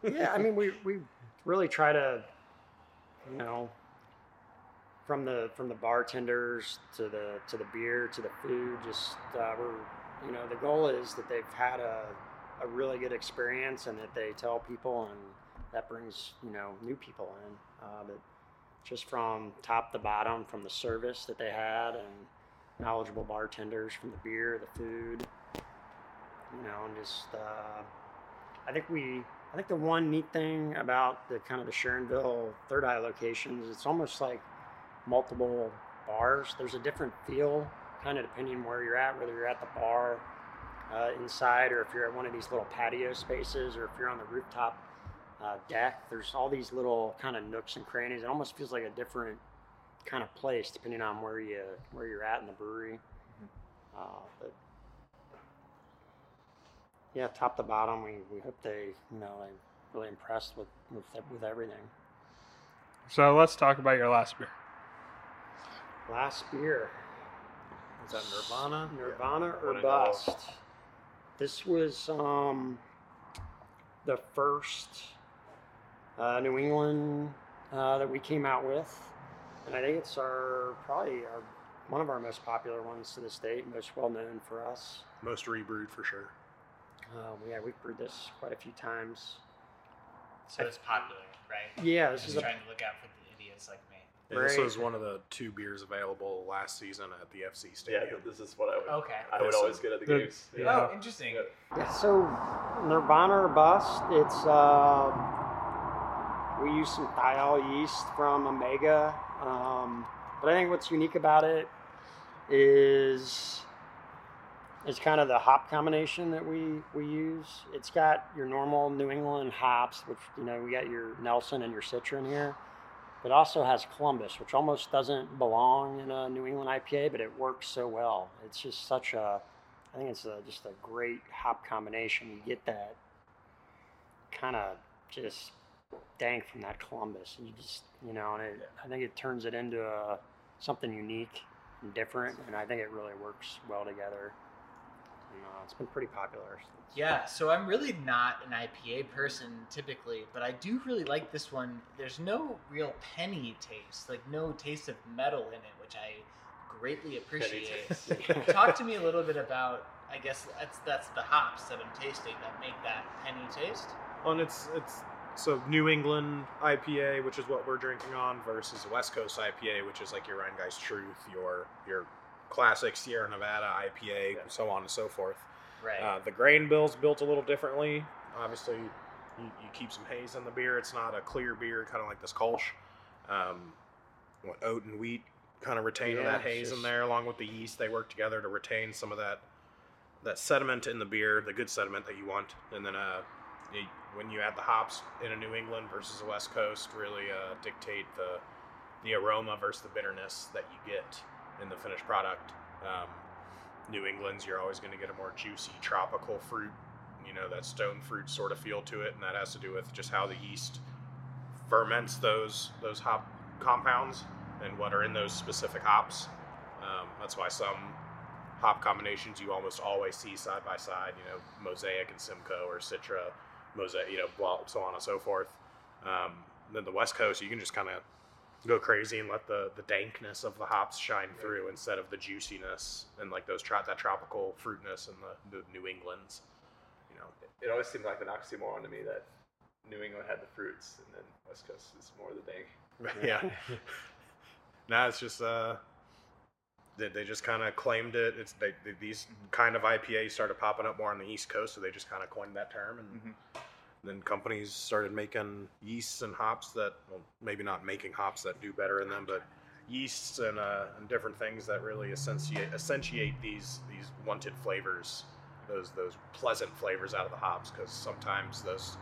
yeah, I mean, we, we really try to, you know, from the from the bartenders to the to the beer to the food, just uh, we're, you know, the goal is that they've had a a really good experience and that they tell people, and that brings you know new people in. Uh, but just from top to bottom, from the service that they had and knowledgeable bartenders, from the beer, the food, you know, and just. Uh, I think we I think the one neat thing about the kind of the Sharonville Third Eye locations, it's almost like multiple bars. There's a different feel, kind of depending where you're at, whether you're at the bar uh, inside, or if you're at one of these little patio spaces, or if you're on the rooftop uh, deck. There's all these little kind of nooks and crannies. It almost feels like a different kind of place depending on where you where you're at in the brewery. Uh, but yeah, top to bottom, we, we hope they, you know, like really impressed with, with with everything. So let's talk about your last beer. Last beer, Is that Nirvana? Nirvana or bust. This was um the first uh, New England uh, that we came out with, and I think it's our probably our one of our most popular ones to this date, most well known for us. Most rebrewed for sure. Um, yeah, we've brewed this quite a few times. so it's popular, right? Yeah, this Just is a trying to look out for the idiots like me. And this was one of the two beers available last season at the FC Stadium. Yeah, Stadium. this is what I would. Okay. I would This always is- get at the the- games. yeah. Oh, interesting. Yeah. Yeah, so Nirvana or bust. It's uh, we use some thiol yeast from Omega, um, but I think what's unique about it is it's kind of the hop combination that we we use. It's got your normal New England hops, which you know we got your Nelson and your Citron here, but it also has Columbus, which almost doesn't belong in a New England IPA, but it works so well. It's just such a I think it's a, just a great hop combination. You get that kind of just dank from that Columbus, and you just you know, and it, I think it turns it into a, something unique and different, and I think it really works well together. And, uh, it's been pretty popular. Yeah, so I'm really not an IPA person typically, but I do really like this one. There's no real penny taste, like no taste of metal in it, which I greatly appreciate. <laughs> Talk to me a little bit about, I guess that's that's the hops that I'm tasting that make that penny taste. Oh, and it's it's so New England IPA, which is what we're drinking on, versus West Coast IPA, which is like your Rhinegeist Truth, your your classic Sierra Nevada IPA, Yeah. so on and so forth. Right. Uh, the grain bill's built a little differently. Obviously, you, you keep some haze in the beer. It's not a clear beer, kind of like this Kolsch. Um, what oat and wheat kind of retain Yeah, that haze in there, along with the yeast. They work together to retain some of that that sediment in the beer, the good sediment that you want. And then uh, when you add the hops in a New England versus a West Coast, really uh, dictate the the aroma versus the bitterness that you get in the finished product. Um, New England's, you're always going to get a more juicy tropical fruit, you know, that stone fruit sort of feel to it, and that has to do with just how the yeast ferments those those hop compounds and what are in those specific hops. Um, that's why some hop combinations you almost always see side by side, you know, Mosaic and Simcoe or Citra, Mosaic, you know, blah, so on and so forth. Um, then the West Coast, you can just kind of go crazy and let the, the dankness of the hops shine through instead of the juiciness and like those tro- that tropical fruitness and the, the New Englands. You know, It always seemed like an oxymoron to me that New England had the fruits and then West Coast is more the dank. <laughs> yeah. <laughs> no, it's just uh, they, they just kind of claimed it. It's they, they, these kind of IPAs started popping up more on the East Coast, so they just kind of coined that term, and Mhm. then companies started making yeasts and hops that, well, maybe not making hops that do better in them, but yeasts and uh, and different things that really accentuate accentuate these these wanted flavors, those those pleasant flavors out of the hops, because sometimes those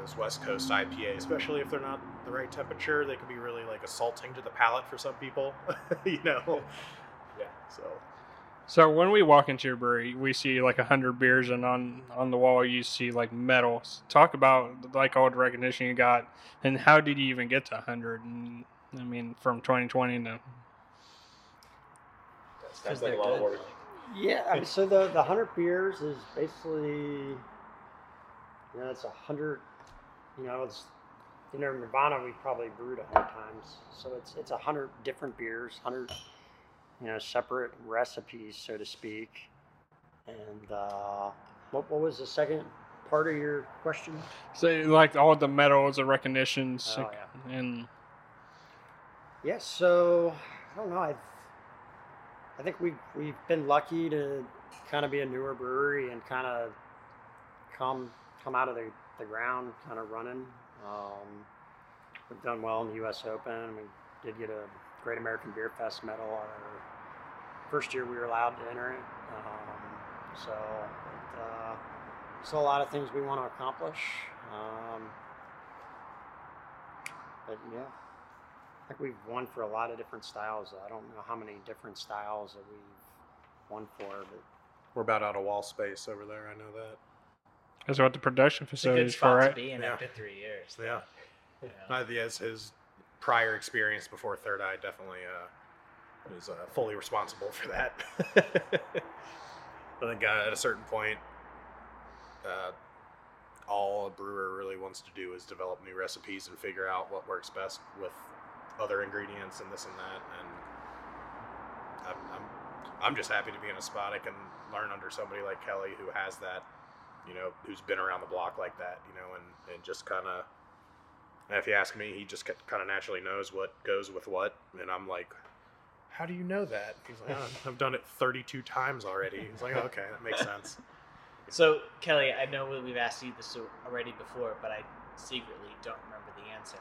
those West Coast IPA, especially if they're not the right temperature, they can be really like assaulting to the palate for some people. <laughs> you know. Yeah. So So when we walk into your brewery, we see like a hundred beers, and on on the wall you see like medals. Talk about like all the recognition you got, and how did you even get to hundred? And I mean, from 2020 to That Because like a lot of work. Yeah, I mean, so the the hundred beers is basically, you know, it's a hundred. You know, it's you know Nirvana we probably brewed a hundred times, so it's it's a hundred different beers, hundred you know separate recipes, so to speak. And uh, what what was the second part of your question? so like all the medals, the recognitions, Oh, and Yes, so I don't know. I I think we we've been lucky to kind of be a newer brewery and kind of come come out of the, the ground kind of running. Um, we've done well in the U.S. Open. We did get a Great American Beer Fest medal our first year we were allowed to enter it. Um, so it, uh, still a lot of things we want to accomplish. Um, but yeah. I think we've won for a lot of different styles. I don't know how many different styles that we've won for, but we're about out of wall space over there. I know that. That's what the production It's a facility good is for, spot right? to be in Yeah. after three years. Yeah. You know? Uh, yes, his prior experience before Third Eye definitely uh, was uh, fully responsible for that. <laughs> I think uh, at a certain point, uh, all a brewer really wants to do is develop new recipes and figure out what works best with other ingredients and this and that. And I'm, I'm, I'm just happy to be in a spot I can learn under somebody like Kelly who has that, you know, who's been around the block like that, you know, and, and just kind of if you ask me, he just kind of naturally knows what goes with what. And I'm like, how do you know that? He's like, "Oh, I've done it 32 times already. He's like, okay, that makes sense. So, Kelly, I know we've asked you this already before, but I secretly don't remember the answer.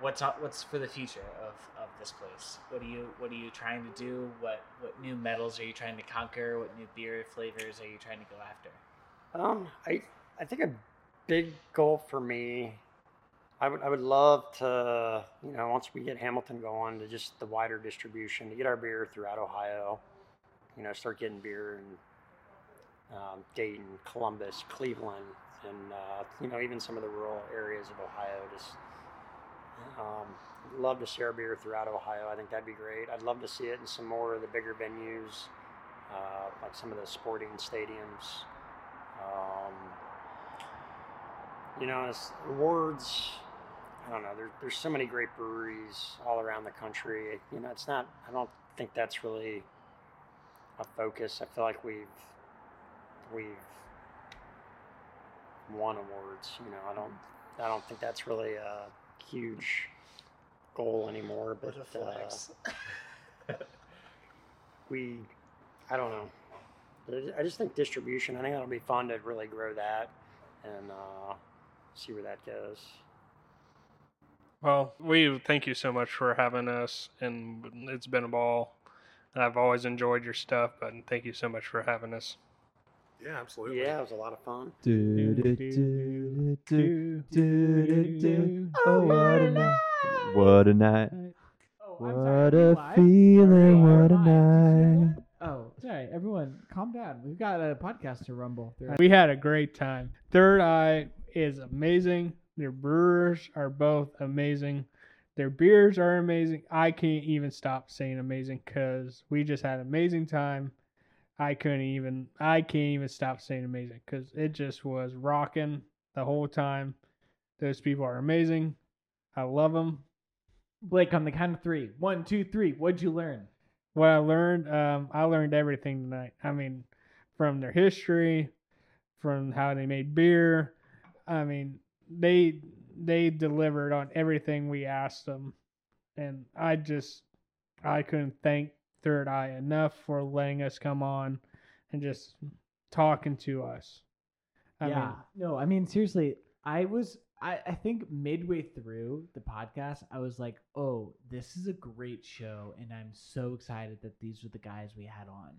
What's what's for the future of, of this place? What are you what are you trying to do? What what new metals are you trying to conquer? What new beer flavors are you trying to go after? Um, I I think a big goal for me, I would I would love to you know once we get Hamilton going to just the wider distribution to get our beer throughout Ohio, you know start getting beer in um, Dayton, Columbus, Cleveland, and uh, you know even some of the rural areas of Ohio. Just um, love to share beer throughout Ohio. I think that'd be great. I'd love to see it in some more of the bigger venues, uh, like some of the sporting stadiums. Um, you know, as awards, I don't know. There, there's so many great breweries all around the country. You know, it's not. I don't think that's really a focus. I feel like we've we've won awards. You know, I don't. I don't think that's really a huge goal anymore. But uh, <laughs> we i don't know I- i just think distribution i think that'll be fun to really grow that and uh, see where that goes Well, we thank you so much for having us, and it's been a ball. I've always enjoyed your stuff, but thank you so much for having us. Yeah, absolutely. Yeah, it was a lot of fun. Do, do, do, do, do, do, do. Oh, what a night. What a night. Oh, What a feeling. What a night. Oh, sorry, everyone, calm down. We've got a podcast to rumble through. We had a great time. Third Eye is amazing. Their brewers are both amazing. Their beers are amazing. I can't even stop saying amazing because we just had an amazing time. I couldn't even. I can't even stop saying amazing because it just was rocking the whole time. Those people are amazing. I love them. Blake, on the count of three. One, two, three. What'd you learn? What I learned, um, I learned everything tonight. I mean, from their history, from how they made beer. I mean, they they delivered on everything we asked them, and I just I couldn't thank Third Eye enough for letting us come on and just talking to us. I yeah. mean, no, I mean seriously, I was I, I think midway through the podcast, I was like, oh, this is a great show, and I'm so excited that these were the guys we had on.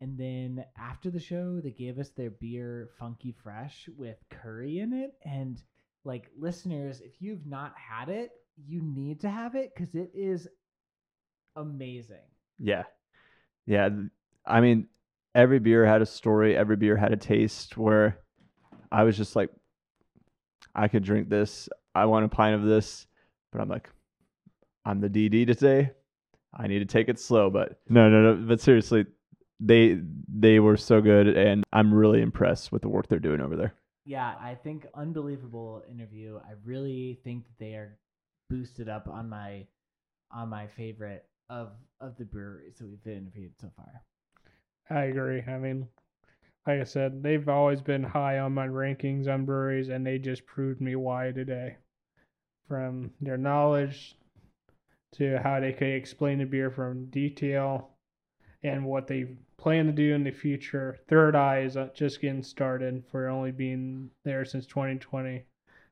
And then after the show, they gave us their beer Funky Fresh with curry in it. And like listeners, if you've not had it, you need to have it because it is amazing. Yeah. Yeah. I mean, every beer had a story, every beer had a taste where I was just like, I could drink this. I want a pint of this. But I'm like, I'm the DD today. I need to take it slow. But no, no, no. But seriously, they they were so good and I'm really impressed with the work they're doing over there. Yeah, I think unbelievable interview. I really think that they are boosted up on my on my favorite of of the breweries that we've been interviewed so far. I agree. I mean, like I said, they've always been high on my rankings on breweries, and they just proved me why today. From their knowledge to how they could explain the beer from detail and what they plan to do in the future. Third Eye is uh, just getting started for only being there since 2020.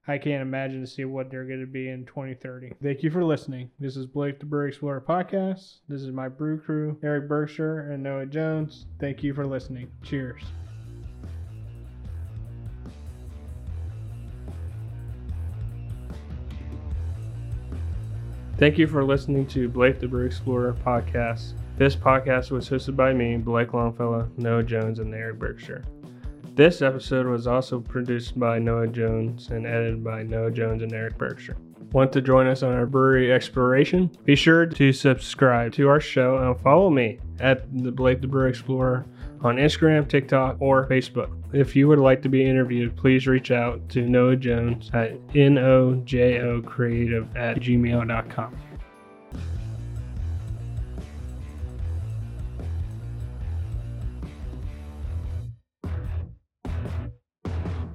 I can't imagine to see what they're going to be in 2030. Thank you for listening. This is Blake the Brew Explorer podcast. This is my brew crew, Eric Burgasser and Noah Jones. Thank you for listening. Cheers. Thank you for listening to Blake the Brew Explorer podcast. This podcast was hosted by me, Blake Longfellow, Noah Jones, and Eric Burgasser. This episode was also produced by Noah Jones and edited by Noah Jones and Eric Burgasser. Want to join us on our brewery exploration? Be sure to subscribe to our show and follow me at the Blake the Brew Explorer on Instagram, TikTok, or Facebook. If you would like to be interviewed, please reach out to Noah Jones at N O J O creative at gmail.com.